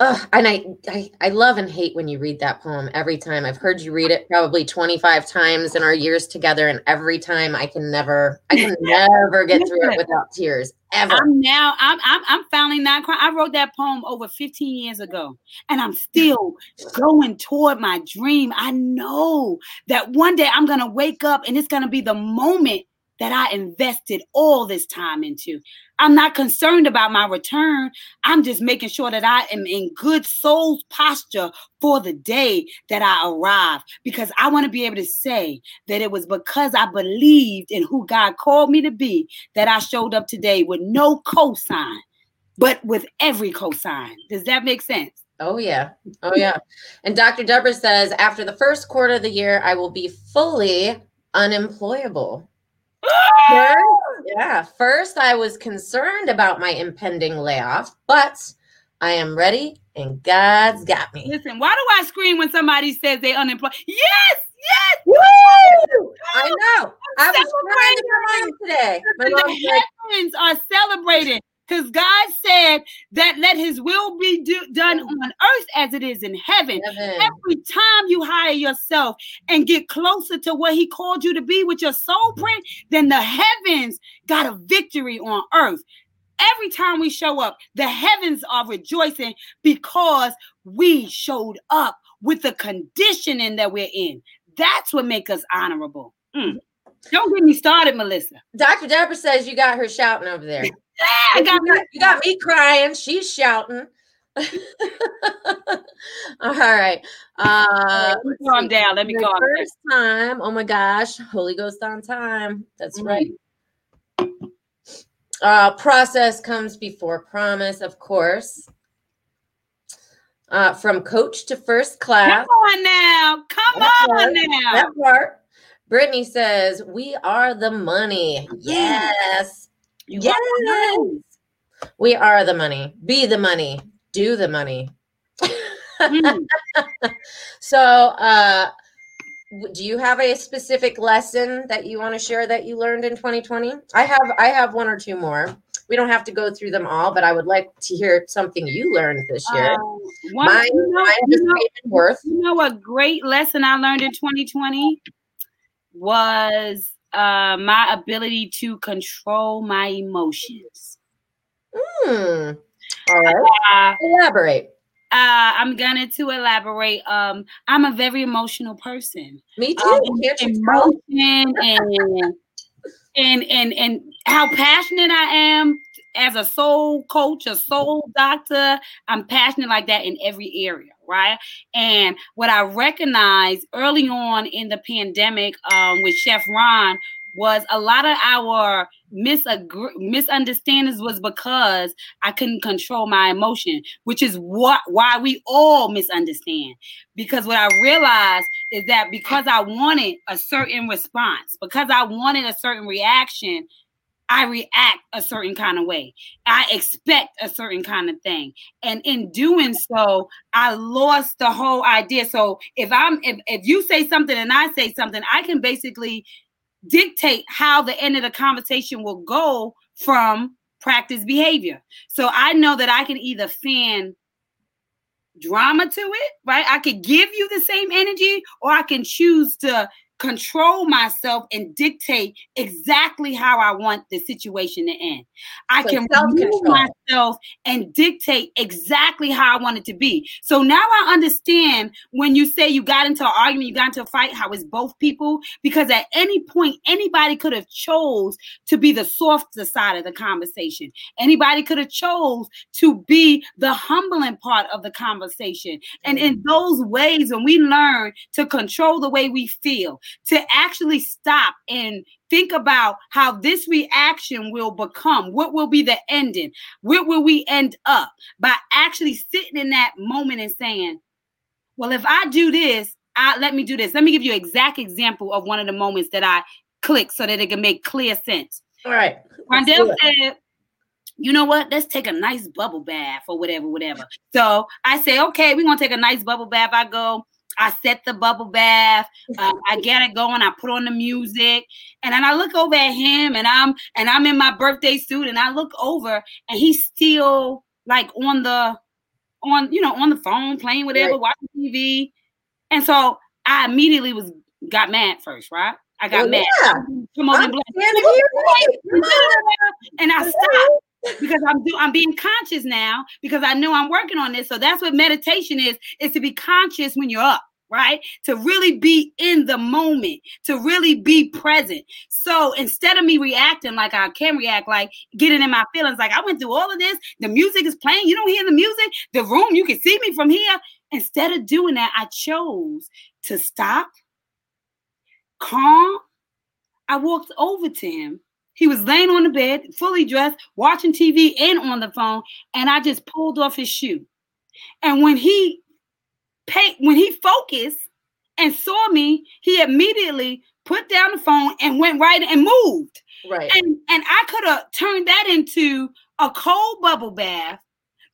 Ugh, and I, I I love and hate when you read that poem every time. I've heard you read it probably 25 times in our years together, and every time I can never, I can never get through it without tears. Ever. I'm now I'm I'm I'm finally not crying. I wrote that poem over 15 years ago, and I'm still going toward my dream. I know that one day I'm gonna wake up and it's gonna be the moment that I invested all this time into. I'm not concerned about my return. I'm just making sure that I am in good soul posture for the day that I arrive because I want to be able to say that it was because I believed in who God called me to be that I showed up today with no cosign, but with every cosign. Does that make sense? Oh, yeah. Oh, yeah. And Dr. Deborah says after the first quarter of the year, I will be fully unemployable. First, ah! yeah. First, I was concerned about my impending layoff, but I am ready and God's got me. Listen, why do I scream when somebody says they unemployed? Yes, yes. Woo! I oh, know. I was crying today. My the heavens are celebrating because God said that let his will be do, done on earth as it is in heaven. heaven. Every time you hire yourself and get closer to what he called you to be with your soul print, then the heavens got a victory on earth. Every time we show up, the heavens are rejoicing because we showed up with the conditioning that we're in. That's what makes us honorable. Mm. Don't get me started, Melissa. Dr. Deborah says you got her shouting over there. I got, you, got, you got me crying. She's shouting. All right. Uh, calm down. Let me calm down. First time. Oh my gosh. Holy Ghost on time. That's mm-hmm. right. Uh, process comes before promise, of course. Uh, from coach to first class. Come on now. Come that on part, now. That part. Brittany says, We are the money. Yes. You yes. We are the money. Be the money. Do the money. Mm. so, uh, do you have a specific lesson that you want to share that you learned in 2020? I have I have one or two more. We don't have to go through them all, but I would like to hear something you learned this year. Uh, one, mine, you know, mine you know, worth. You know, a great lesson I learned in 2020 was uh, my ability to control my emotions. Hmm. All right. Uh, Elaborate. Uh, I'm gonna to elaborate. Um, I'm a very emotional person. Me too. Um, emotion and and and and how passionate I am as a soul coach, a soul doctor. I'm passionate like that in every area right? And what I recognized early on in the pandemic um, with Chef Ron was a lot of our misag- misunderstandings was because I couldn't control my emotion, which is what why we all misunderstand. Because what I realized is that because I wanted a certain response, because I wanted a certain reaction, I react a certain kind of way. I expect a certain kind of thing. And in doing so, I lost the whole idea. So if I'm if, if you say something and I say something, I can basically dictate how the end of the conversation will go from practice behavior. So I know that I can either fan drama to it, right? I could give you the same energy or I can choose to control myself and dictate exactly how I want the situation to end. I so can remove myself and dictate exactly how I want it to be. So now I understand when you say you got into an argument, you got into a fight, how it's both people, because at any point, anybody could have chose to be the softer side of the conversation. Anybody could have chose to be the humbling part of the conversation. And in mm. those ways, when we learn to control the way we feel, to actually stop and think about how this reaction will become. What will be the ending? Where will we end up? By actually sitting in that moment and saying, well, if I do this, I, let me do this. Let me give you an exact example of one of the moments that I click so that it can make clear sense. All right. Rondell said, you know what? Let's take a nice bubble bath or whatever, whatever. So I say, okay, we're gonna take a nice bubble bath. I go, I set the bubble bath. Uh, I get it going. I put on the music, and then I look over at him, and I'm and I'm in my birthday suit, and I look over, and he's still like on the on, you know, on the phone, playing whatever, right. watching TV. And so I immediately was got mad first, right? I got well, mad. Yeah. Come on and and I stopped because I'm do I'm being conscious now because I know I'm working on this. So that's what meditation is: is to be conscious when you're up right? To really be in the moment, to really be present. So instead of me reacting like I can react, like getting in my feelings, like I went through all of this, the music is playing, you don't hear the music, the room, you can see me from here. Instead of doing that, I chose to stop, calm. I walked over to him. He was laying on the bed, fully dressed, watching TV and on the phone, and I just pulled off his shoe. And when he pay when he focused and saw me, he immediately put down the phone and went right and moved. Right. And and I could have turned that into a cold bubble bath,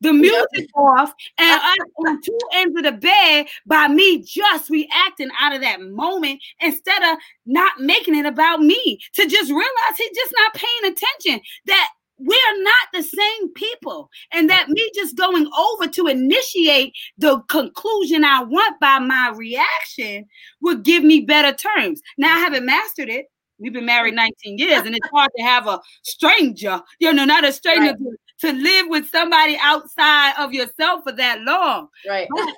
the music yep. off, and I on two ends of the bed by me just reacting out of that moment instead of not making it about me to just realize he's just not paying attention. That we're not the same people. And that me just going over to initiate the conclusion I want by my reaction would give me better terms. Now I haven't mastered it. We've been married 19 years, and it's hard to have a stranger, you know, not a stranger right. to, to live with somebody outside of yourself for that long. Right. But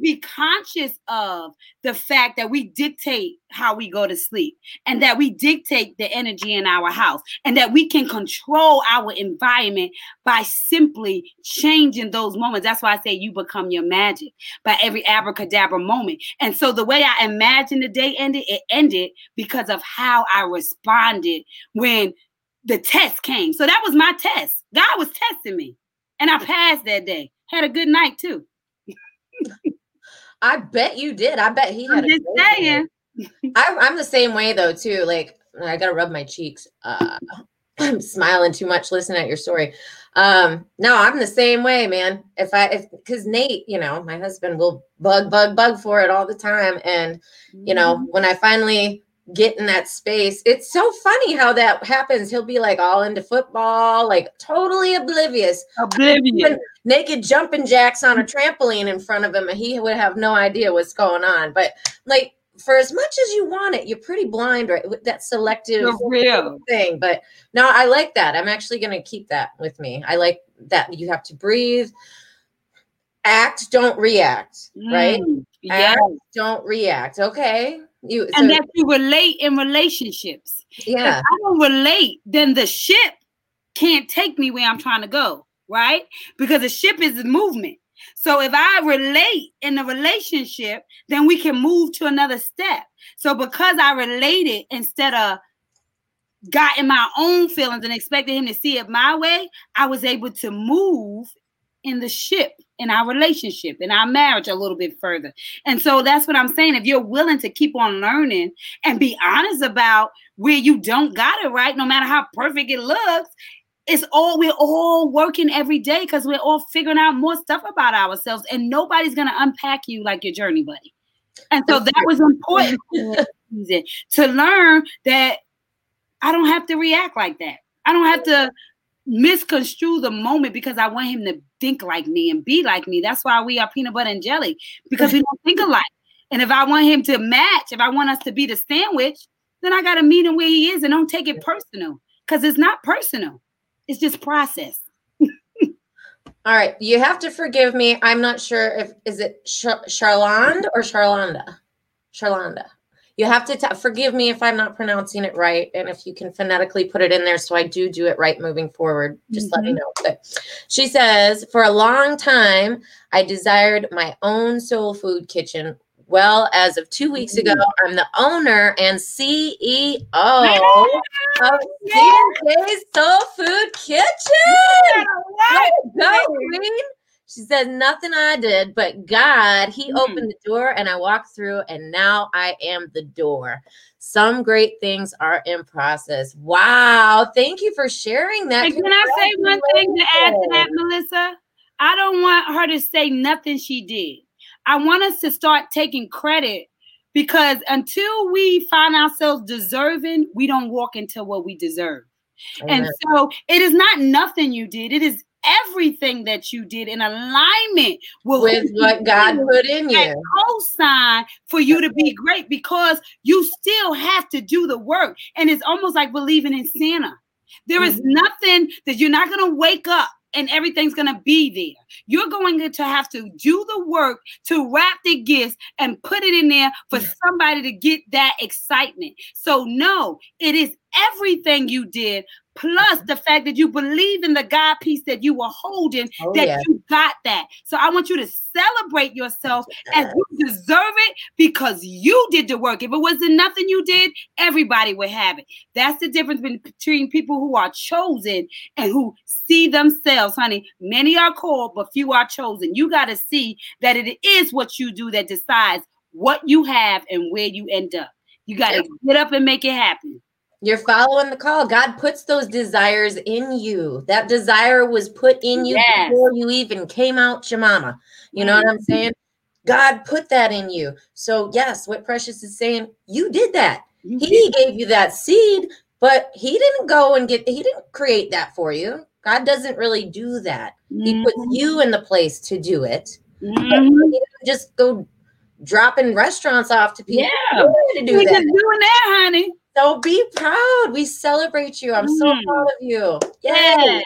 be conscious of the fact that we dictate how we go to sleep and that we dictate the energy in our house and that we can control our environment by simply changing those moments. That's why I say you become your magic by every abracadabra moment. And so the way I imagine the day ended, it ended because of how I responded when the test came. So that was my test. God was testing me and I passed that day. Had a good night too. I bet you did. I bet he had. I'm just saying. I, I'm the same way though too. Like I gotta rub my cheeks. Uh, I'm smiling too much listening at your story. Um, no, I'm the same way, man. If I, if because Nate, you know, my husband will bug, bug, bug for it all the time, and you know, mm-hmm. when I finally get in that space. It's so funny how that happens. He'll be like all into football, like totally oblivious. Oblivious. Naked jumping jacks on a trampoline in front of him, and he would have no idea what's going on. But like for as much as you want it, you're pretty blind, right? With that selective real. thing. But no, I like that. I'm actually gonna keep that with me. I like that you have to breathe. Act, don't react, mm, right? Yes. Act, don't react. Okay you and that you relate in relationships. Yeah. If I don't relate, then the ship can't take me where I'm trying to go, right? Because the ship is movement. So if I relate in the relationship, then we can move to another step. So because I related instead of got in my own feelings and expected him to see it my way, I was able to move in the ship in our relationship in our marriage a little bit further. And so that's what i'm saying. If you're willing to keep on learning and be honest about where you don't got it right no matter how perfect it looks it's all we're all working every day because we're all figuring out more stuff about ourselves and nobody's going to unpack you like your journey buddy. And so that was important to learn that i don't have to react like that. I don't have to misconstrue the moment because I want him to think like me and be like me. That's why we are peanut butter and jelly because we don't think alike. And if I want him to match, if I want us to be the sandwich, then I got to meet him where he is and don't take it personal because it's not personal. It's just process. All right, you have to forgive me. I'm not sure if is it Char- or Charlanda. Charlanda you have to t- forgive me if I'm not pronouncing it right, and if you can phonetically put it in there so I do do it right moving forward. Just mm-hmm. let me mm-hmm. know. But she says, for a long time, I desired my own soul food kitchen. Well, as of two weeks ago, I'm the owner and CEO of Soul Food Kitchen. Yeah. Go, Queen. She said, Nothing I did, but God, He mm. opened the door and I walked through, and now I am the door. Some great things are in process. Wow. Thank you for sharing that. can I say one thing to add to that, Melissa? I don't want her to say nothing she did. I want us to start taking credit because until we find ourselves deserving, we don't walk into what we deserve. Amen. And so it is not nothing you did, it is everything that you did in alignment with, with what God put in you. Co-sign for you to be great because you still have to do the work. And it's almost like believing in Santa. There is mm-hmm. nothing that you're not going to wake up and everything's going to be there. You're going to have to do the work to wrap the gifts and put it in there for somebody to get that excitement. So, no, it is everything you did plus the fact that you believe in the God piece that you were holding, oh, that yeah. you got that. So I want you to celebrate yourself as you deserve it because you did the work. If it wasn't nothing you did, everybody would have it. That's the difference between people who are chosen and who see themselves, honey. Many are called, but few are chosen. You got to see that it is what you do that decides what you have and where you end up. You got to get up and make it happen. You're following the call. God puts those desires in you. That desire was put in you yes. before you even came out your mama. You know what I'm saying? God put that in you. So, yes, what Precious is saying, you did that. He gave you that seed, but he didn't go and get, he didn't create that for you. God doesn't really do that. He puts mm-hmm. you in the place to do it. Mm-hmm. Just go dropping restaurants off to people. Yeah, to do that. doing that, honey. So be proud. We celebrate you. I'm mm. so proud of you. Yes.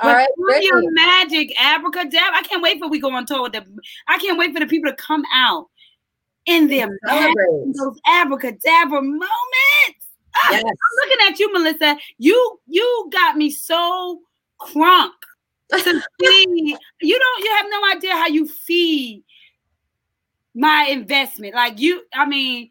All right, your magic, abracadabra. I can't wait for we go on tour with them. I can't wait for the people to come out in their magic, those abracadabra moments. Ah, yes. I'm looking at you, Melissa. You you got me so crunk to see. you don't. You have no idea how you feed my investment. Like you, I mean,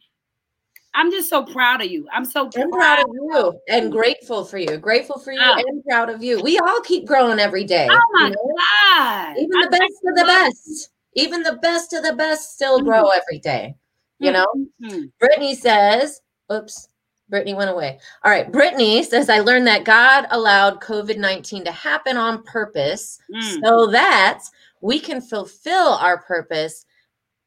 I'm just so proud of you. I'm so proud, proud of you and grateful for you. Grateful for you oh. and proud of you. We all keep growing every day. Oh my you know? God. Even the I'm best of the best. Even the best of the best still mm-hmm. grow every day. You know? Mm-hmm. Brittany says, oops, Brittany went away. All right. Brittany says, I learned that God allowed COVID 19 to happen on purpose mm. so that we can fulfill our purpose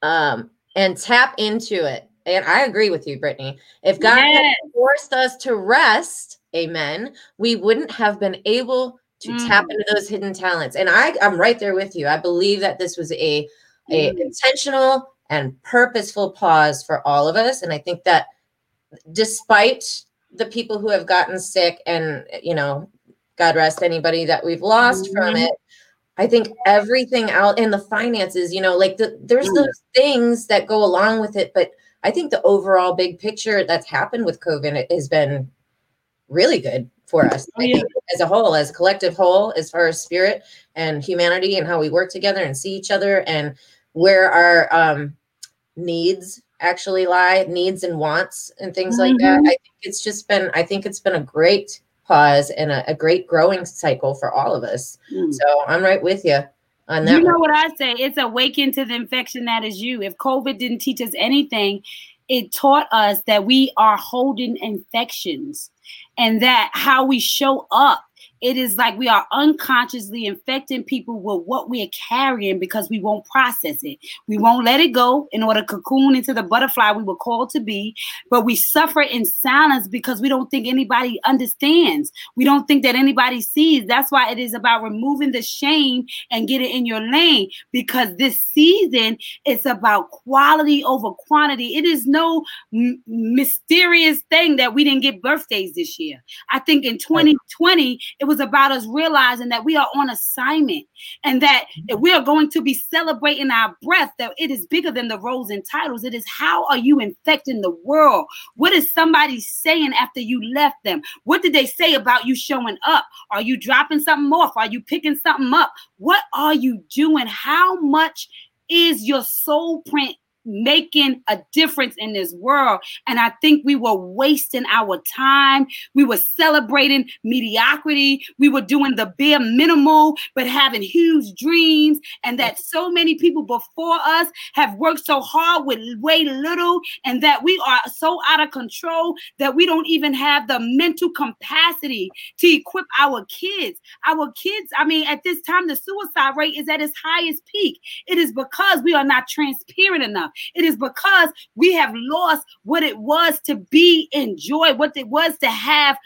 um, and tap into it. And I agree with you, Brittany. If God yes. had forced us to rest, amen, we wouldn't have been able to mm. tap into those hidden talents. And I, I'm right there with you. I believe that this was a, a mm. intentional and purposeful pause for all of us. And I think that despite the people who have gotten sick and you know, God rest anybody that we've lost mm-hmm. from it, I think everything out in the finances, you know, like the, there's mm. those things that go along with it, but I think the overall big picture that's happened with COVID has been really good for us oh, yeah. as a whole, as a collective whole, as far as spirit and humanity and how we work together and see each other and where our um, needs actually lie, needs and wants and things mm-hmm. like that. Mm-hmm. I think it's just been, I think it's been a great pause and a, a great growing cycle for all of us. Mm. So I'm right with you. You know one. what I say? It's awakened to the infection that is you. If COVID didn't teach us anything, it taught us that we are holding infections and that how we show up it is like we are unconsciously infecting people with what we are carrying because we won't process it. We won't let it go in order to cocoon into the butterfly we were called to be, but we suffer in silence because we don't think anybody understands. We don't think that anybody sees. That's why it is about removing the shame and get it in your lane because this season it's about quality over quantity. It is no m- mysterious thing that we didn't get birthdays this year. I think in 2020 it was about us realizing that we are on assignment and that mm-hmm. we are going to be celebrating our breath, that it is bigger than the roles and titles. It is how are you infecting the world? What is somebody saying after you left them? What did they say about you showing up? Are you dropping something off? Are you picking something up? What are you doing? How much is your soul print making a difference in this world. And I think we were wasting our time. We were celebrating mediocrity. We were doing the bare minimal, but having huge dreams. And that so many people before us have worked so hard with way little, and that we are so out of control that we don't even have the mental capacity to equip our kids. Our kids, I mean, at this time, the suicide rate is at its highest peak. It is because we are not transparent enough. It is because we have lost what it was to be in joy, what it was to have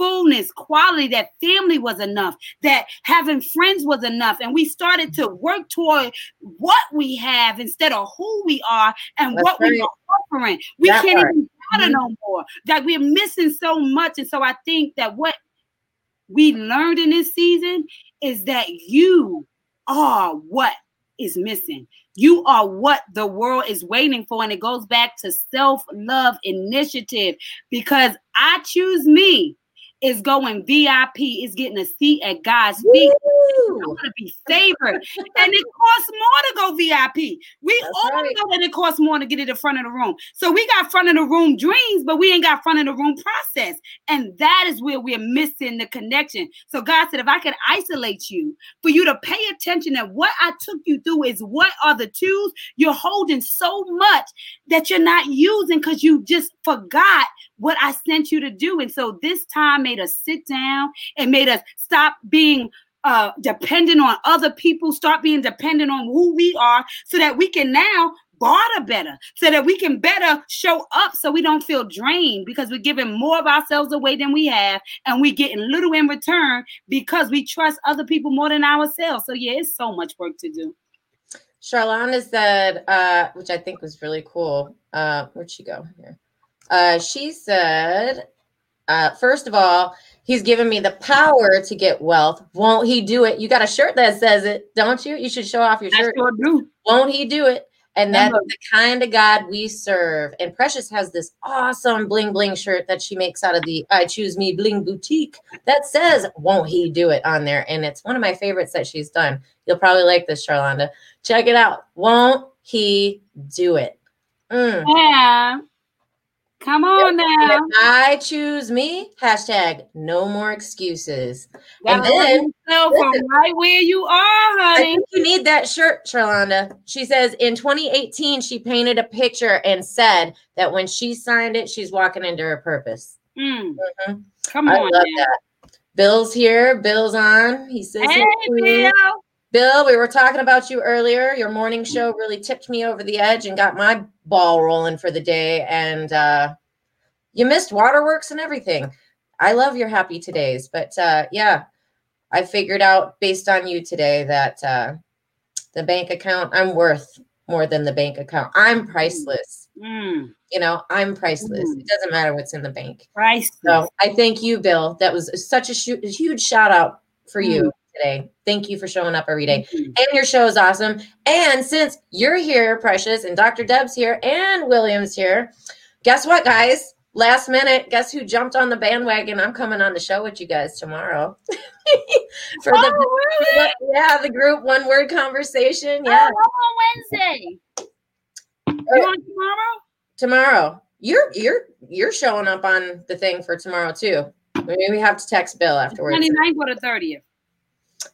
fullness, quality, that family was enough, that having friends was enough. And we started to work toward what we have instead of who we are and That's what right. we are offering. We that can't part. even matter mm-hmm. no more. That we're missing so much. And so I think that what we learned in this season is that you are what is missing. You are what the world is waiting for. And it goes back to self love initiative because I choose me is going VIP, is getting a seat at God's feet. I want to be favored. and it costs more to go VIP. We That's all right. know that it costs more to get it in the front of the room. So we got front of the room dreams, but we ain't got front of the room process. And that is where we're missing the connection. So God said, if I could isolate you for you to pay attention that what I took you through is what are the tools you're holding so much that you're not using because you just forgot what I sent you to do. And so this time made us sit down and made us stop being uh, dependent on other people, start being dependent on who we are, so that we can now barter better, so that we can better show up so we don't feel drained because we're giving more of ourselves away than we have, and we're getting little in return because we trust other people more than ourselves. So, yeah, it's so much work to do. Charlana said, uh, which I think was really cool. Uh, where'd she go? Here. Uh, she said, uh, first of all, he's given me the power to get wealth. Won't he do it? You got a shirt that says it, don't you? You should show off your shirt. Sure Won't he do it? And that's the kind of God we serve. And Precious has this awesome bling bling shirt that she makes out of the I Choose Me Bling Boutique that says, Won't He Do It on there. And it's one of my favorites that she's done. You'll probably like this, Charlanda. Check it out. Won't He Do It? Mm. Yeah. Come on now. I choose me. Hashtag no more excuses. and then from right where you are, honey. you need that shirt, Charlanda. She says in 2018, she painted a picture and said that when she signed it, she's walking into her purpose. Mm. Mm-hmm. Come on. I that. Bill's here. Bill's on. He says, Hey, Bill. Bill, we were talking about you earlier. Your morning show really tipped me over the edge and got my ball rolling for the day. And uh, you missed waterworks and everything. I love your happy todays. But uh, yeah, I figured out based on you today that uh, the bank account, I'm worth more than the bank account. I'm priceless. Mm. You know, I'm priceless. Mm. It doesn't matter what's in the bank. Priceless. So I thank you, Bill. That was such a, sh- a huge shout out for mm. you today. Thank you for showing up every day. And your show is awesome. And since you're here, Precious, and Dr. Deb's here, and William's here, guess what, guys? Last minute, guess who jumped on the bandwagon? I'm coming on the show with you guys tomorrow. for oh, the really? yeah, the group one word conversation. Oh, yeah. Oh, on Wednesday. You uh, on tomorrow? Tomorrow. You're you're you're showing up on the thing for tomorrow too. Maybe we have to text Bill afterwards. 29th or the 30th.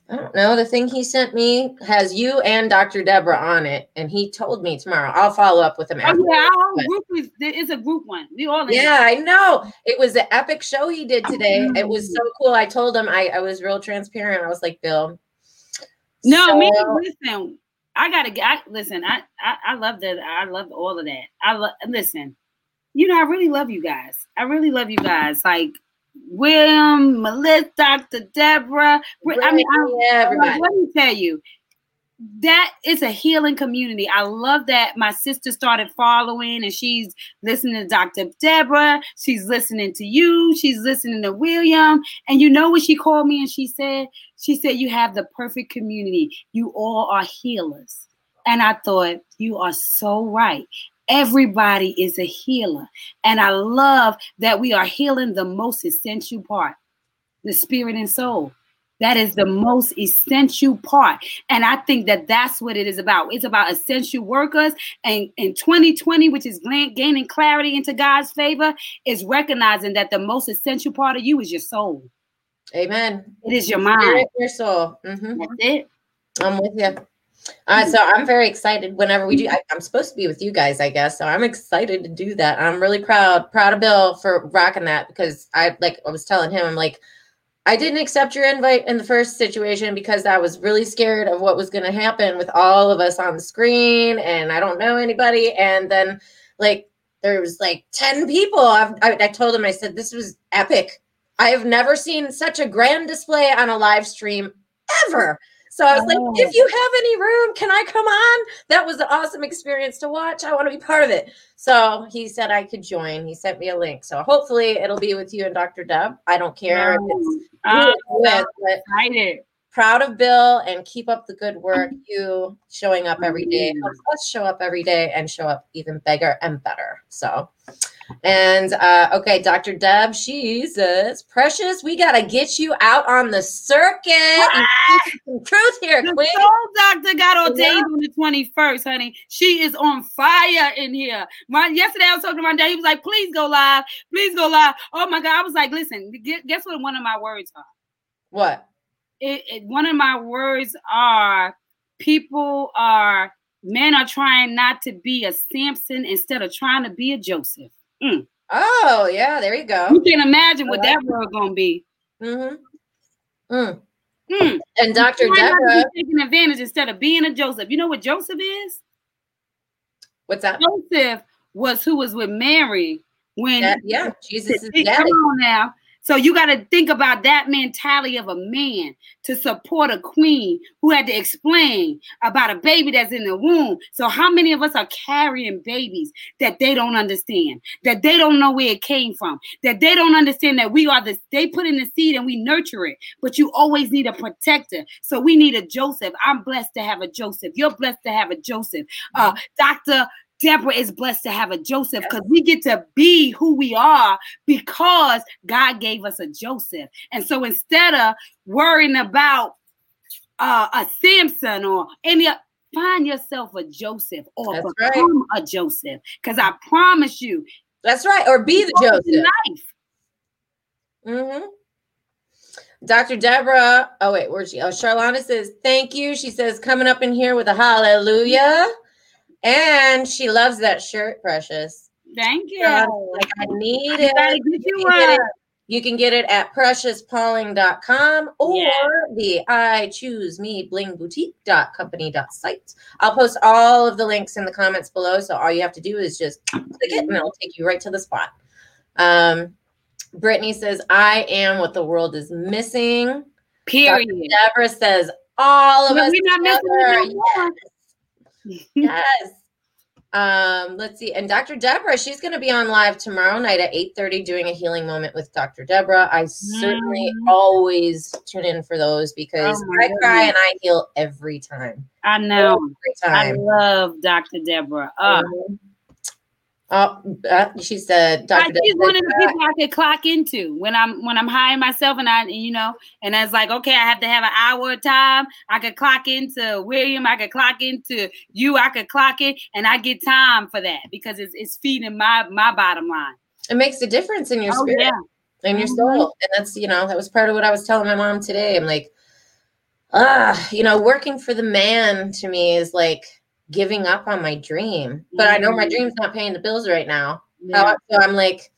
I don't know. The thing he sent me has you and Dr. Deborah on it, and he told me tomorrow. I'll follow up with him. Oh, yeah, our group is it's a group one. We all yeah, I know. It was an epic show he did today. Oh, it was so cool. I told him I, I was real transparent. I was like, Bill. No, so, me listen. I gotta get. I, listen, I, I I love that. I love all of that. I love. Listen, you know, I really love you guys. I really love you guys. Like William, Melissa, Dr. Deborah. I mean, I, yeah, let me tell you, that is a healing community. I love that my sister started following and she's listening to Dr. Deborah. She's listening to you. She's listening to William. And you know what she called me and she said? She said, You have the perfect community. You all are healers. And I thought, You are so right. Everybody is a healer. And I love that we are healing the most essential part the spirit and soul. That is the most essential part. And I think that that's what it is about. It's about essential workers. And in 2020, which is gaining clarity into God's favor, is recognizing that the most essential part of you is your soul. Amen. It is your mind. Your soul. Mm-hmm. That's it. I'm with you. Uh, so I'm very excited whenever we do. I, am supposed to be with you guys, I guess. So I'm excited to do that. I'm really proud, proud of Bill for rocking that because I like I was telling him, I'm like, I didn't accept your invite in the first situation because I was really scared of what was going to happen with all of us on the screen, and I don't know anybody. And then like there was like ten people. I've, I, I told him, I said this was epic. I have never seen such a grand display on a live stream ever. So I was oh. like, if oh. you have any room, can I come on? That was an awesome experience to watch. I want to be part of it. So he said I could join. He sent me a link. So hopefully it'll be with you and Dr. Deb. I don't care oh. if it's oh, with, but excited. Proud of Bill and keep up the good work. You showing up every day helps us show up every day and show up even bigger and better. So and uh, okay, Dr. Deb, she says, Precious, we got to get you out on the circuit. Some truth here, the Queen. soul doctor got ordained yeah. on the 21st, honey. She is on fire in here. My, yesterday, I was talking to my dad. He was like, Please go live. Please go live. Oh my God. I was like, Listen, guess what one of my words are? What? It, it, one of my words are people are men are trying not to be a Samson instead of trying to be a Joseph. Mm. Oh, yeah, there you go. You can imagine what that word gonna be. Mm-hmm. Mm. Mm. And Dr. Deborah taking advantage instead of being a Joseph. You know what Joseph is? What's that? Joseph was who was with Mary when that, yeah, Jesus is daddy. Come on now. So you got to think about that mentality of a man to support a queen who had to explain about a baby that's in the womb. So how many of us are carrying babies that they don't understand, that they don't know where it came from, that they don't understand that we are the they put in the seed and we nurture it, but you always need a protector. So we need a Joseph. I'm blessed to have a Joseph. You're blessed to have a Joseph. Uh, Dr. Deborah is blessed to have a Joseph because we get to be who we are because God gave us a Joseph. And so instead of worrying about uh, a Samson or any, find yourself a Joseph or That's become right. a Joseph. Because I promise you. That's right. Or be the Joseph. Life. Mm-hmm. Dr. Deborah, oh wait, where's she? Oh, Charlonda says, thank you. She says, coming up in here with a hallelujah. And she loves that shirt, Precious. Thank you. Like, I need it. I you, you, can it. you, can get it at preciouspauling.com or yeah. the I choose me bling boutique.company.site. I'll post all of the links in the comments below. So all you have to do is just click it and it'll take you right to the spot. Um, Brittany says, I am what the world is missing. Period. Dr. Deborah says, all of but us. We're not missing yes yes. Um, let's see. And Dr. Deborah, she's going to be on live tomorrow night at 8:30 doing a healing moment with Dr. Deborah. I certainly mm. always tune in for those because oh I cry and I heal every time. I know. Every time. I love Dr. Deborah. Uh, mm-hmm. Oh, uh, she said, Dr. She's one of the people I could clock into when I'm when I'm hiring myself, and I, you know, and I was like, okay, I have to have an hour of time. I could clock into William, I could clock into you, I could clock it, and I get time for that because it's it's feeding my my bottom line. It makes a difference in your oh, spirit, yeah. in your mm-hmm. soul, and that's you know that was part of what I was telling my mom today. I'm like, ah, you know, working for the man to me is like giving up on my dream. But I know my dream's not paying the bills right now. Yeah. Uh, so I'm like,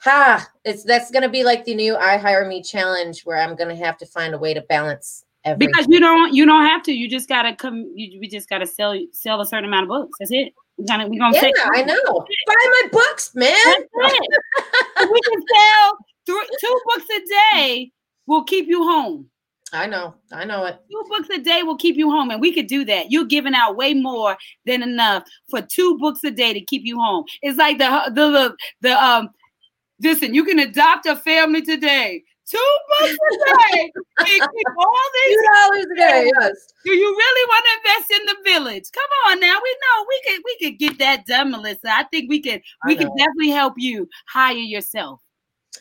ha, it's that's gonna be like the new I hire me challenge where I'm gonna have to find a way to balance everything. Because you don't you don't have to. You just gotta come you, we just gotta sell sell a certain amount of books. That's it. We're gonna we're gonna yeah, I know. Buy my books, man. we can sell th- two books a day will keep you home. I know. I know it. Two books a day will keep you home, and we could do that. You're giving out way more than enough for two books a day to keep you home. It's like the the the, the um. Listen, you can adopt a family today. Two books a day. keep all these two dollars a day. Yes. Do you really want to invest in the village? Come on now. We know we could we could get that done, Melissa. I think we can we can definitely help you hire yourself.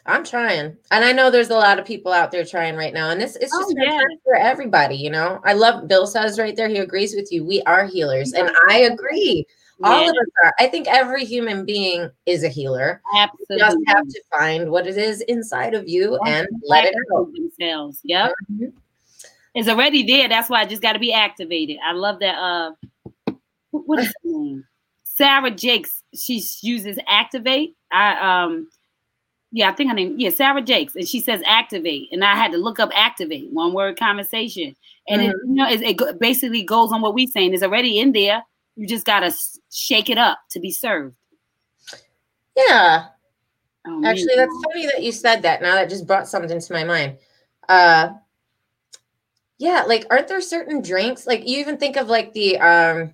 I'm trying. And I know there's a lot of people out there trying right now. And this it's just oh, yeah. for everybody, you know. I love Bill says right there, he agrees with you. We are healers. And I agree. Yeah. All of us are. I think every human being is a healer. Absolutely. You just have to find what it is inside of you and let it out. Themselves. Yep. Mm-hmm. It's already there. That's why I just got to be activated. I love that. Uh, what is her name? Sarah Jakes. She uses activate. I um yeah, I think her name, yeah, Sarah Jakes, and she says activate, and I had to look up activate, one word conversation, and mm-hmm. it, you know, it, it, basically goes on what we're saying. It's already in there. You just gotta shake it up to be served. Yeah, Oh, Actually, that's funny that you said that. Now that just brought something to my mind. Uh, yeah, like aren't there certain drinks like you even think of like the um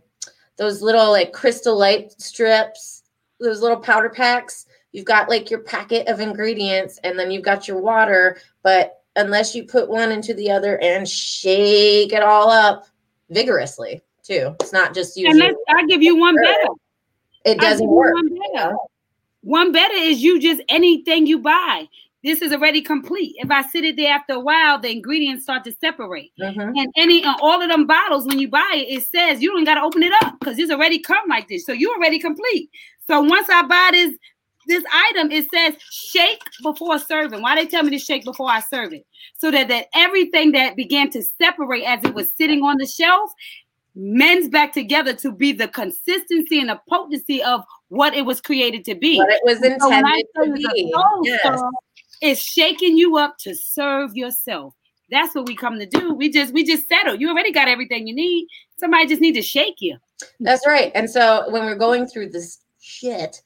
those little like crystal light strips, those little powder packs. You've got like your packet of ingredients and then you've got your water, but unless you put one into the other and shake it all up vigorously too. It's not just you. And I give you one better. It doesn't work. One better. one better is you just anything you buy this is already complete. If I sit it there after a while, the ingredients start to separate. Mm-hmm. And any and all of them bottles, when you buy it, it says you don't got to open it up because it's already come like this. So you already complete. So once I buy this this item, it says shake before serving. Why they tell me to shake before I serve it? So that, that everything that began to separate as it was sitting on the shelf mends back together to be the consistency and the potency of what it was created to be. What it was intended so to be. Yes is shaking you up to serve yourself. That's what we come to do. We just we just settle. You already got everything you need. Somebody just need to shake you. That's right. And so when we're going through this shit,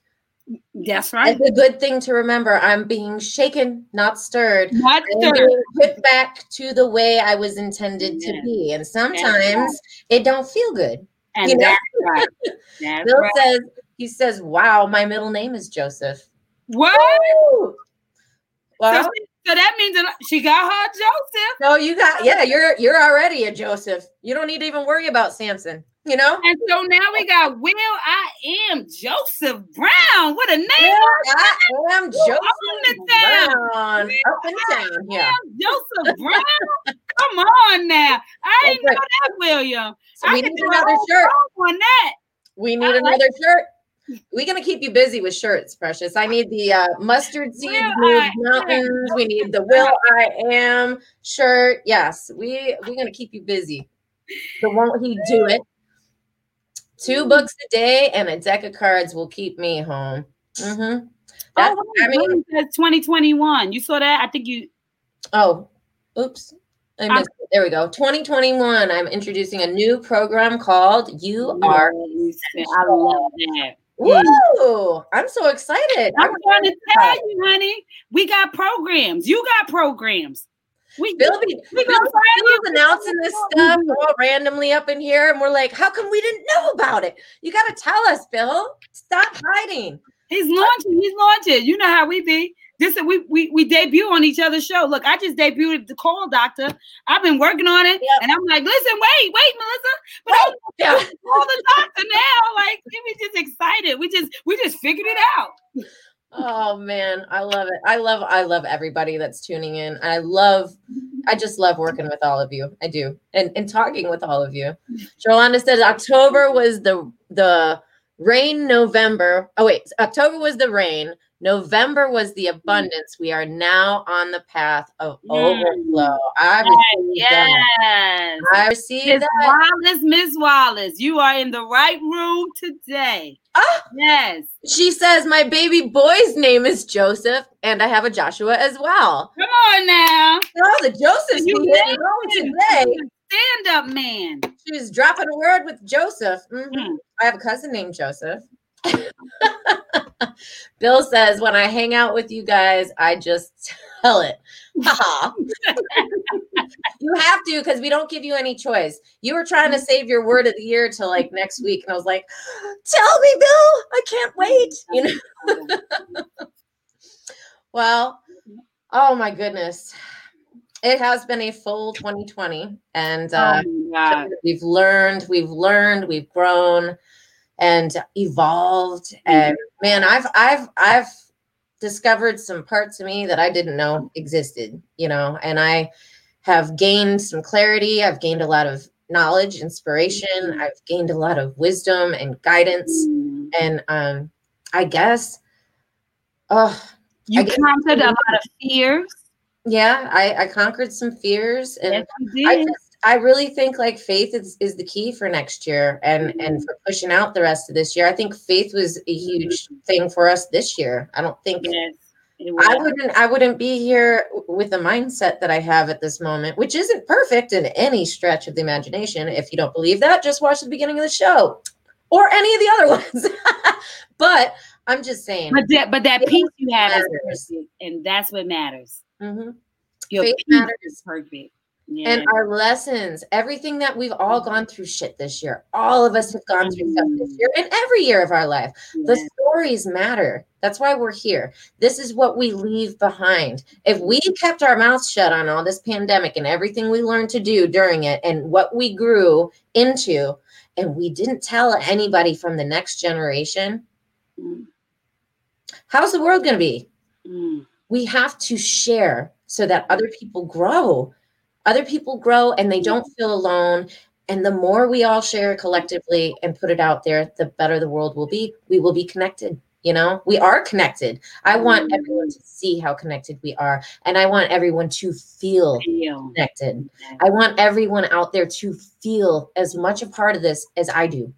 that's right. It's a good thing to remember. I'm being shaken, not stirred. Not stirred. Put back to the way I was intended to be. And sometimes right. it don't feel good. And you know? that's right. That's Bill right. says he says, "Wow, my middle name is Joseph." What? Woo! Well, so, so, that means that she got her Joseph. No, you got yeah, you're you're already a Joseph. You don't need to even worry about Samson. You know. And so now we got Will. I am Joseph Brown. What a name! Yeah, I am Joseph Brown. Up and down. Yeah, Joseph Brown. Come on now. I didn't know that, William. So we need another shirt on that. We need I another like shirt. We're gonna keep you busy with shirts, Precious. I need the uh, mustard seed mountains. We need the will I am shirt. Yes, we we're gonna keep you busy. So won't he do it? Two books a day and a deck of cards will keep me home. Mm-hmm. That's, oh, I mean, 2021. You saw that? I think you. Oh, oops. I missed it. There we go. 2021. I'm introducing a new program called You Are. I love that. Woo! I'm so excited. I'm, I'm going to tell you, honey, we got programs. You got programs. We Bill, be, we Bill, Bill's announcing this stuff all randomly up in here, and we're like, how come we didn't know about it? You got to tell us, Bill. Stop hiding. He's launching. He's launching. You know how we be. This we we we debut on each other's show. Look, I just debuted the call doctor. I've been working on it, yep. and I'm like, listen, wait, wait, Melissa, but I yeah. call the doctor now. Like, we just excited. We just we just figured it out. Oh man, I love it. I love I love everybody that's tuning in. I love I just love working with all of you. I do. And and talking with all of you. Jolanda says October was the the rain November. Oh wait, October was the rain. November was the mm-hmm. abundance. We are now on the path of mm. overflow. I received yes. that. I received Miss that. Wallace, Miss Wallace, you are in the right room today. Oh, yes. She says my baby boy's name is Joseph, and I have a Joshua as well. Come on now. Oh, the Joseph's you today. Stand up, man. She was dropping a word with Joseph. Mm-hmm. Mm. I have a cousin named Joseph. Bill says, when I hang out with you guys, I just tell it. you have to because we don't give you any choice. You were trying to save your word of the year till like next week, and I was like, "Tell me, Bill, I can't wait." You know. well, oh my goodness, it has been a full 2020, and uh, oh we've learned, we've learned, we've grown and evolved and man i've i've i've discovered some parts of me that i didn't know existed you know and i have gained some clarity. I've gained a lot of knowledge inspiration. Mm-hmm. i've gained a lot of wisdom and guidance mm-hmm. and um i guess oh you conquered a lot of fears yeah i i conquered some fears and yes, i just I really think like faith is, is the key for next year and mm-hmm. and for pushing out the rest of this year. I think faith was a huge mm-hmm. thing for us this year. I don't think yes, I wouldn't I wouldn't be here with the mindset that I have at this moment, which isn't perfect in any stretch of the imagination. If you don't believe that, just watch the beginning of the show or any of the other ones. but I'm just saying. But that, but that peace you have is and that's what matters. Mm-hmm. Your Faith matters. Yeah. And our lessons, everything that we've all gone through shit this year. All of us have gone through stuff this year and every year of our life. Yeah. The stories matter. That's why we're here. This is what we leave behind. If we kept our mouths shut on all this pandemic and everything we learned to do during it and what we grew into, and we didn't tell anybody from the next generation, mm. how's the world going to be? Mm. We have to share so that other people grow. Other people grow and they don't feel alone. And the more we all share collectively and put it out there the better the world will be. We will be connected you know? We are connected. I want mm-hmm. everyone to see how connected we are and i want everyone to feel connected. I want everyone out there to feel as much a part of this as i do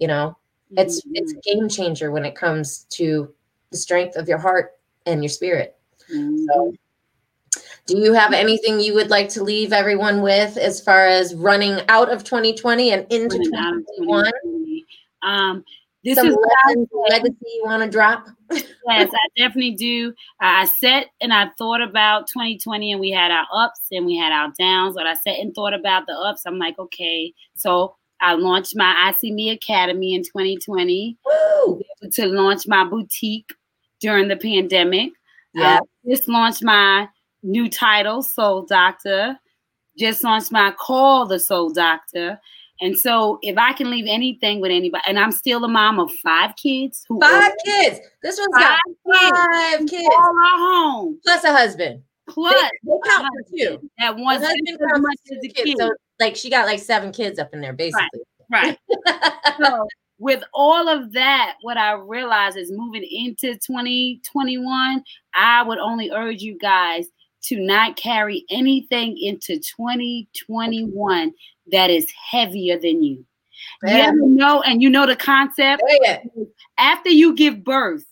you know? It's it's a mm-hmm. game changer when it comes to the strength of your heart and your spirit so mm-hmm. Do you have anything you would like to leave everyone with as far as running out of 2020 and into 2021? Um, this Some is lessons, legacy you want to drop? yes, I definitely do. I sat and I thought about 2020, and we had our ups and we had our downs. But I sat and thought about the ups. I'm like, okay, so I launched my I See Me Academy in 2020 Woo! to launch my boutique during the pandemic. Yeah, uh, just launched my new title, Soul Doctor. Just launched my call, the Soul Doctor. And so, if I can leave anything with anybody, and I'm still a mom of five kids. Who five kids. This one's five got five kids. kids. All our home. Plus a husband. Plus they, they count for two. That one husband counts much as a kid. kid. So, like, she got like seven kids up in there, basically. Right. right. so, with all of that, what I realize is moving into 2021, I would only urge you guys to not carry anything into 2021 that is heavier than you. Yeah. You know, and you know the concept. Yeah. After you give birth,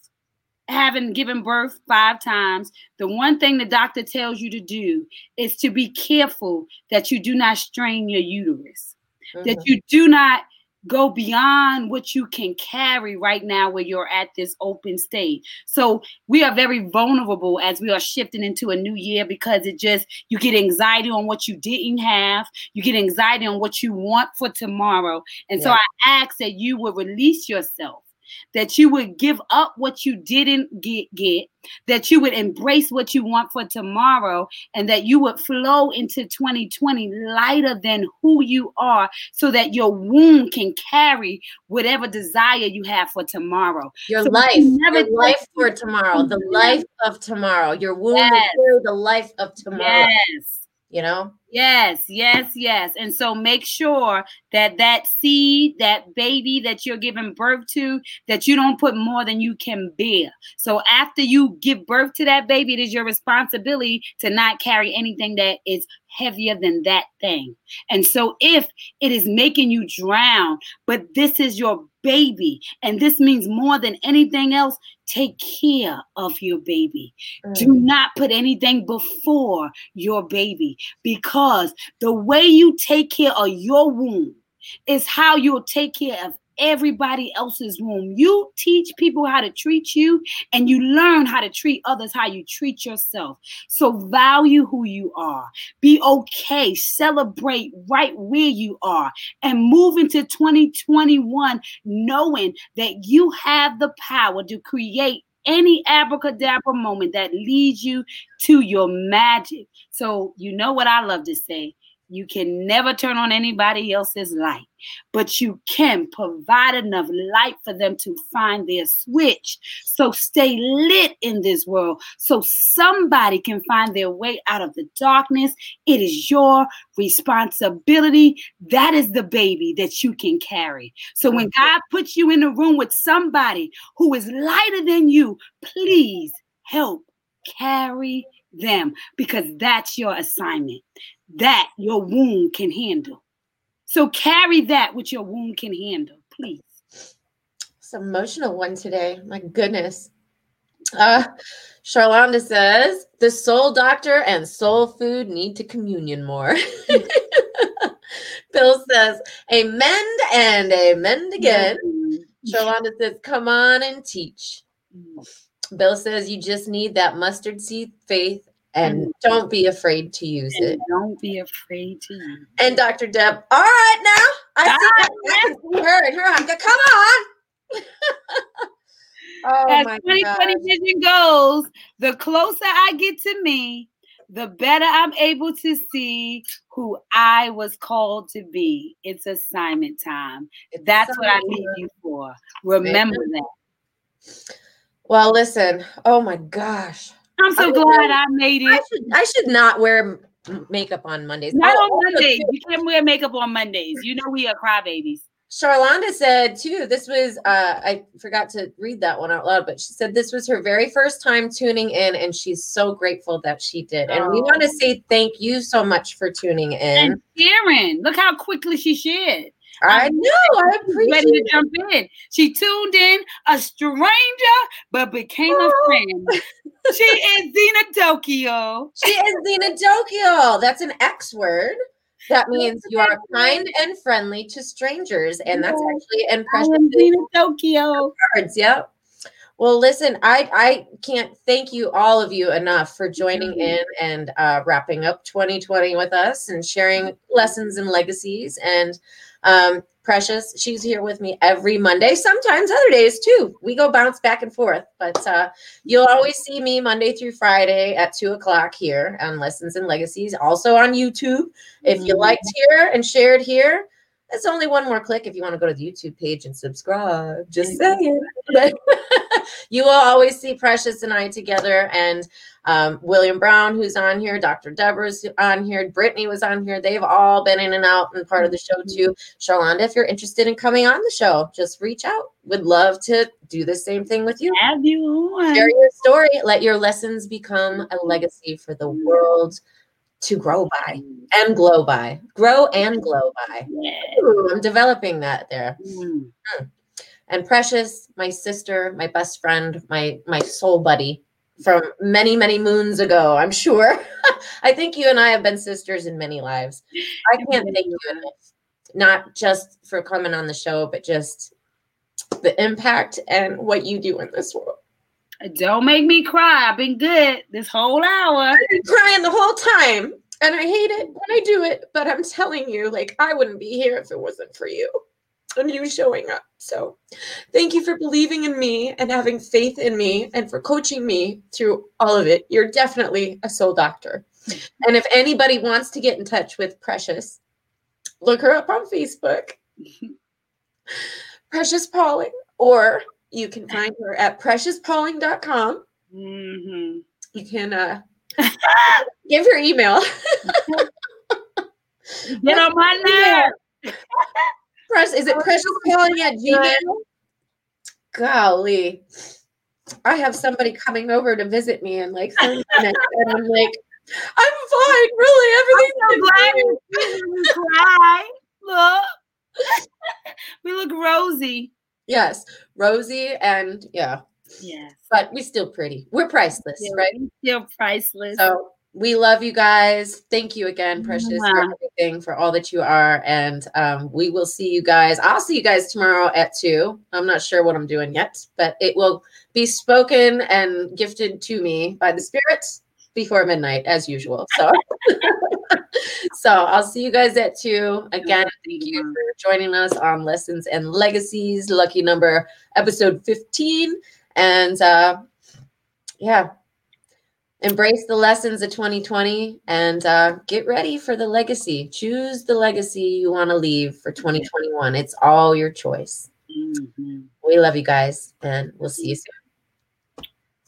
having given birth five times, the one thing the doctor tells you to do is to be careful that you do not strain your uterus, mm-hmm. that you do not go beyond what you can carry right now where you're at this open state. So we are very vulnerable as we are shifting into a new year because it just you get anxiety on what you didn't have, you get anxiety on what you want for tomorrow. And yeah. so I ask that you will release yourself that you would give up what you didn't get, get, that you would embrace what you want for tomorrow, and that you would flow into 2020 lighter than who you are so that your womb can carry whatever desire you have for tomorrow. Your so life, never your life for tomorrow, the life of tomorrow. Your womb yes. will carry the life of tomorrow. Yes you know yes yes yes and so make sure that that seed that baby that you're giving birth to that you don't put more than you can bear so after you give birth to that baby it is your responsibility to not carry anything that is heavier than that thing and so if it is making you drown but this is your baby and this means more than anything else take care of your baby. Mm. Do not put anything before your baby because the way you take care of your womb is how you'll take care of everybody else's womb. You teach people how to treat you, and you learn how to treat others how you treat yourself. So value who you are. Be okay. Celebrate right where you are and move into 2021 knowing that you have the power to create any abracadabra moment that leads you to your magic. So, you know what I love to say you can never turn on anybody else's light, but you can provide enough light for them to find their switch. So stay lit in this world so somebody can find their way out of the darkness. It is your responsibility. That is the baby that you can carry. So when God puts you in a room with somebody who is lighter than you, please help carry them because that's your assignment that your womb can handle. So carry that which your womb can handle, please. It's an emotional one today. My goodness. Uh, Charlonda says the soul doctor and soul food need to communion more. Bill says amen and amen again. Mm-hmm. Charlonda says, come on and teach. Bill says you just need that mustard seed faith and don't be afraid to use and it. Don't be afraid to use it. And Dr. Deb, all right now. I, see, ah, I, I can see her and her. I'm come on. oh As 2020 gosh. vision goes, the closer I get to me, the better I'm able to see who I was called to be. It's assignment time. It's That's what I need you for. Remember that. Well, listen. Oh my gosh. I'm so I glad I made it. I should, I should not wear makeup on Mondays. Not on Mondays. You can't wear makeup on Mondays. You know we are crybabies. Charlonda said too, this was uh I forgot to read that one out loud, but she said this was her very first time tuning in and she's so grateful that she did. And oh. we want to say thank you so much for tuning in. And Sharon, look how quickly she shared. I know. I appreciate ready to jump in. She tuned in a stranger, but became a oh. friend. she is Zena Dokio. She is Zena Dokio. That's an X word. That means you are kind and friendly to strangers, and that's actually impression. Tokyo cards. Yep. Well, listen, I I can't thank you all of you enough for joining mm-hmm. in and uh, wrapping up 2020 with us and sharing lessons and legacies. And um, Precious, she's here with me every Monday, sometimes other days too. We go bounce back and forth, but uh, you'll always see me Monday through Friday at two o'clock here on Lessons and Legacies, also on YouTube. If you liked mm-hmm. here and shared here, it's only one more click if you want to go to the YouTube page and subscribe. Just saying. you will always see Precious and I together, and um, William Brown, who's on here, Dr. Deborah's on here, Brittany was on here. They've all been in and out and part of the show too. Charlonda, if you're interested in coming on the show, just reach out. Would love to do the same thing with you. Have you on. Share your story. Let your lessons become a legacy for the world to grow by mm. and glow by. Grow mm. and glow by. Ooh, I'm developing that there. Mm. Hmm. And Precious, my sister, my best friend, my my soul buddy from many, many moons ago, I'm sure. I think you and I have been sisters in many lives. I can't thank you enough, not just for coming on the show, but just the impact and what you do in this world. Don't make me cry. I've been good this whole hour. I've been crying the whole time. And I hate it when I do it, but I'm telling you, like, I wouldn't be here if it wasn't for you and you showing up. So thank you for believing in me and having faith in me and for coaching me through all of it. You're definitely a soul doctor. And if anybody wants to get in touch with Precious, look her up on Facebook. Precious Pauling, or you can find her at preciouspauling.com. Mm-hmm. You can uh, give her email. Get on my nerve. Press is it precious pauling at Gmail? Golly. I have somebody coming over to visit me in like 30 minutes, and I'm like, I'm fine, really. Everything's I'm so cry. Look. we look rosy. Yes, rosy and yeah. Yeah. But we're still pretty. We're priceless, still, right? Still priceless. So we love you guys. Thank you again, Precious, yeah. for everything, for all that you are. And um, we will see you guys. I'll see you guys tomorrow at two. I'm not sure what I'm doing yet, but it will be spoken and gifted to me by the spirits before midnight, as usual. So, so I'll see you guys at two. Again, thank you for joining us on Lessons and Legacies, lucky number episode 15. And uh, yeah, embrace the lessons of 2020 and uh, get ready for the legacy. Choose the legacy you want to leave for 2021. It's all your choice. Mm-hmm. We love you guys, and we'll see you soon.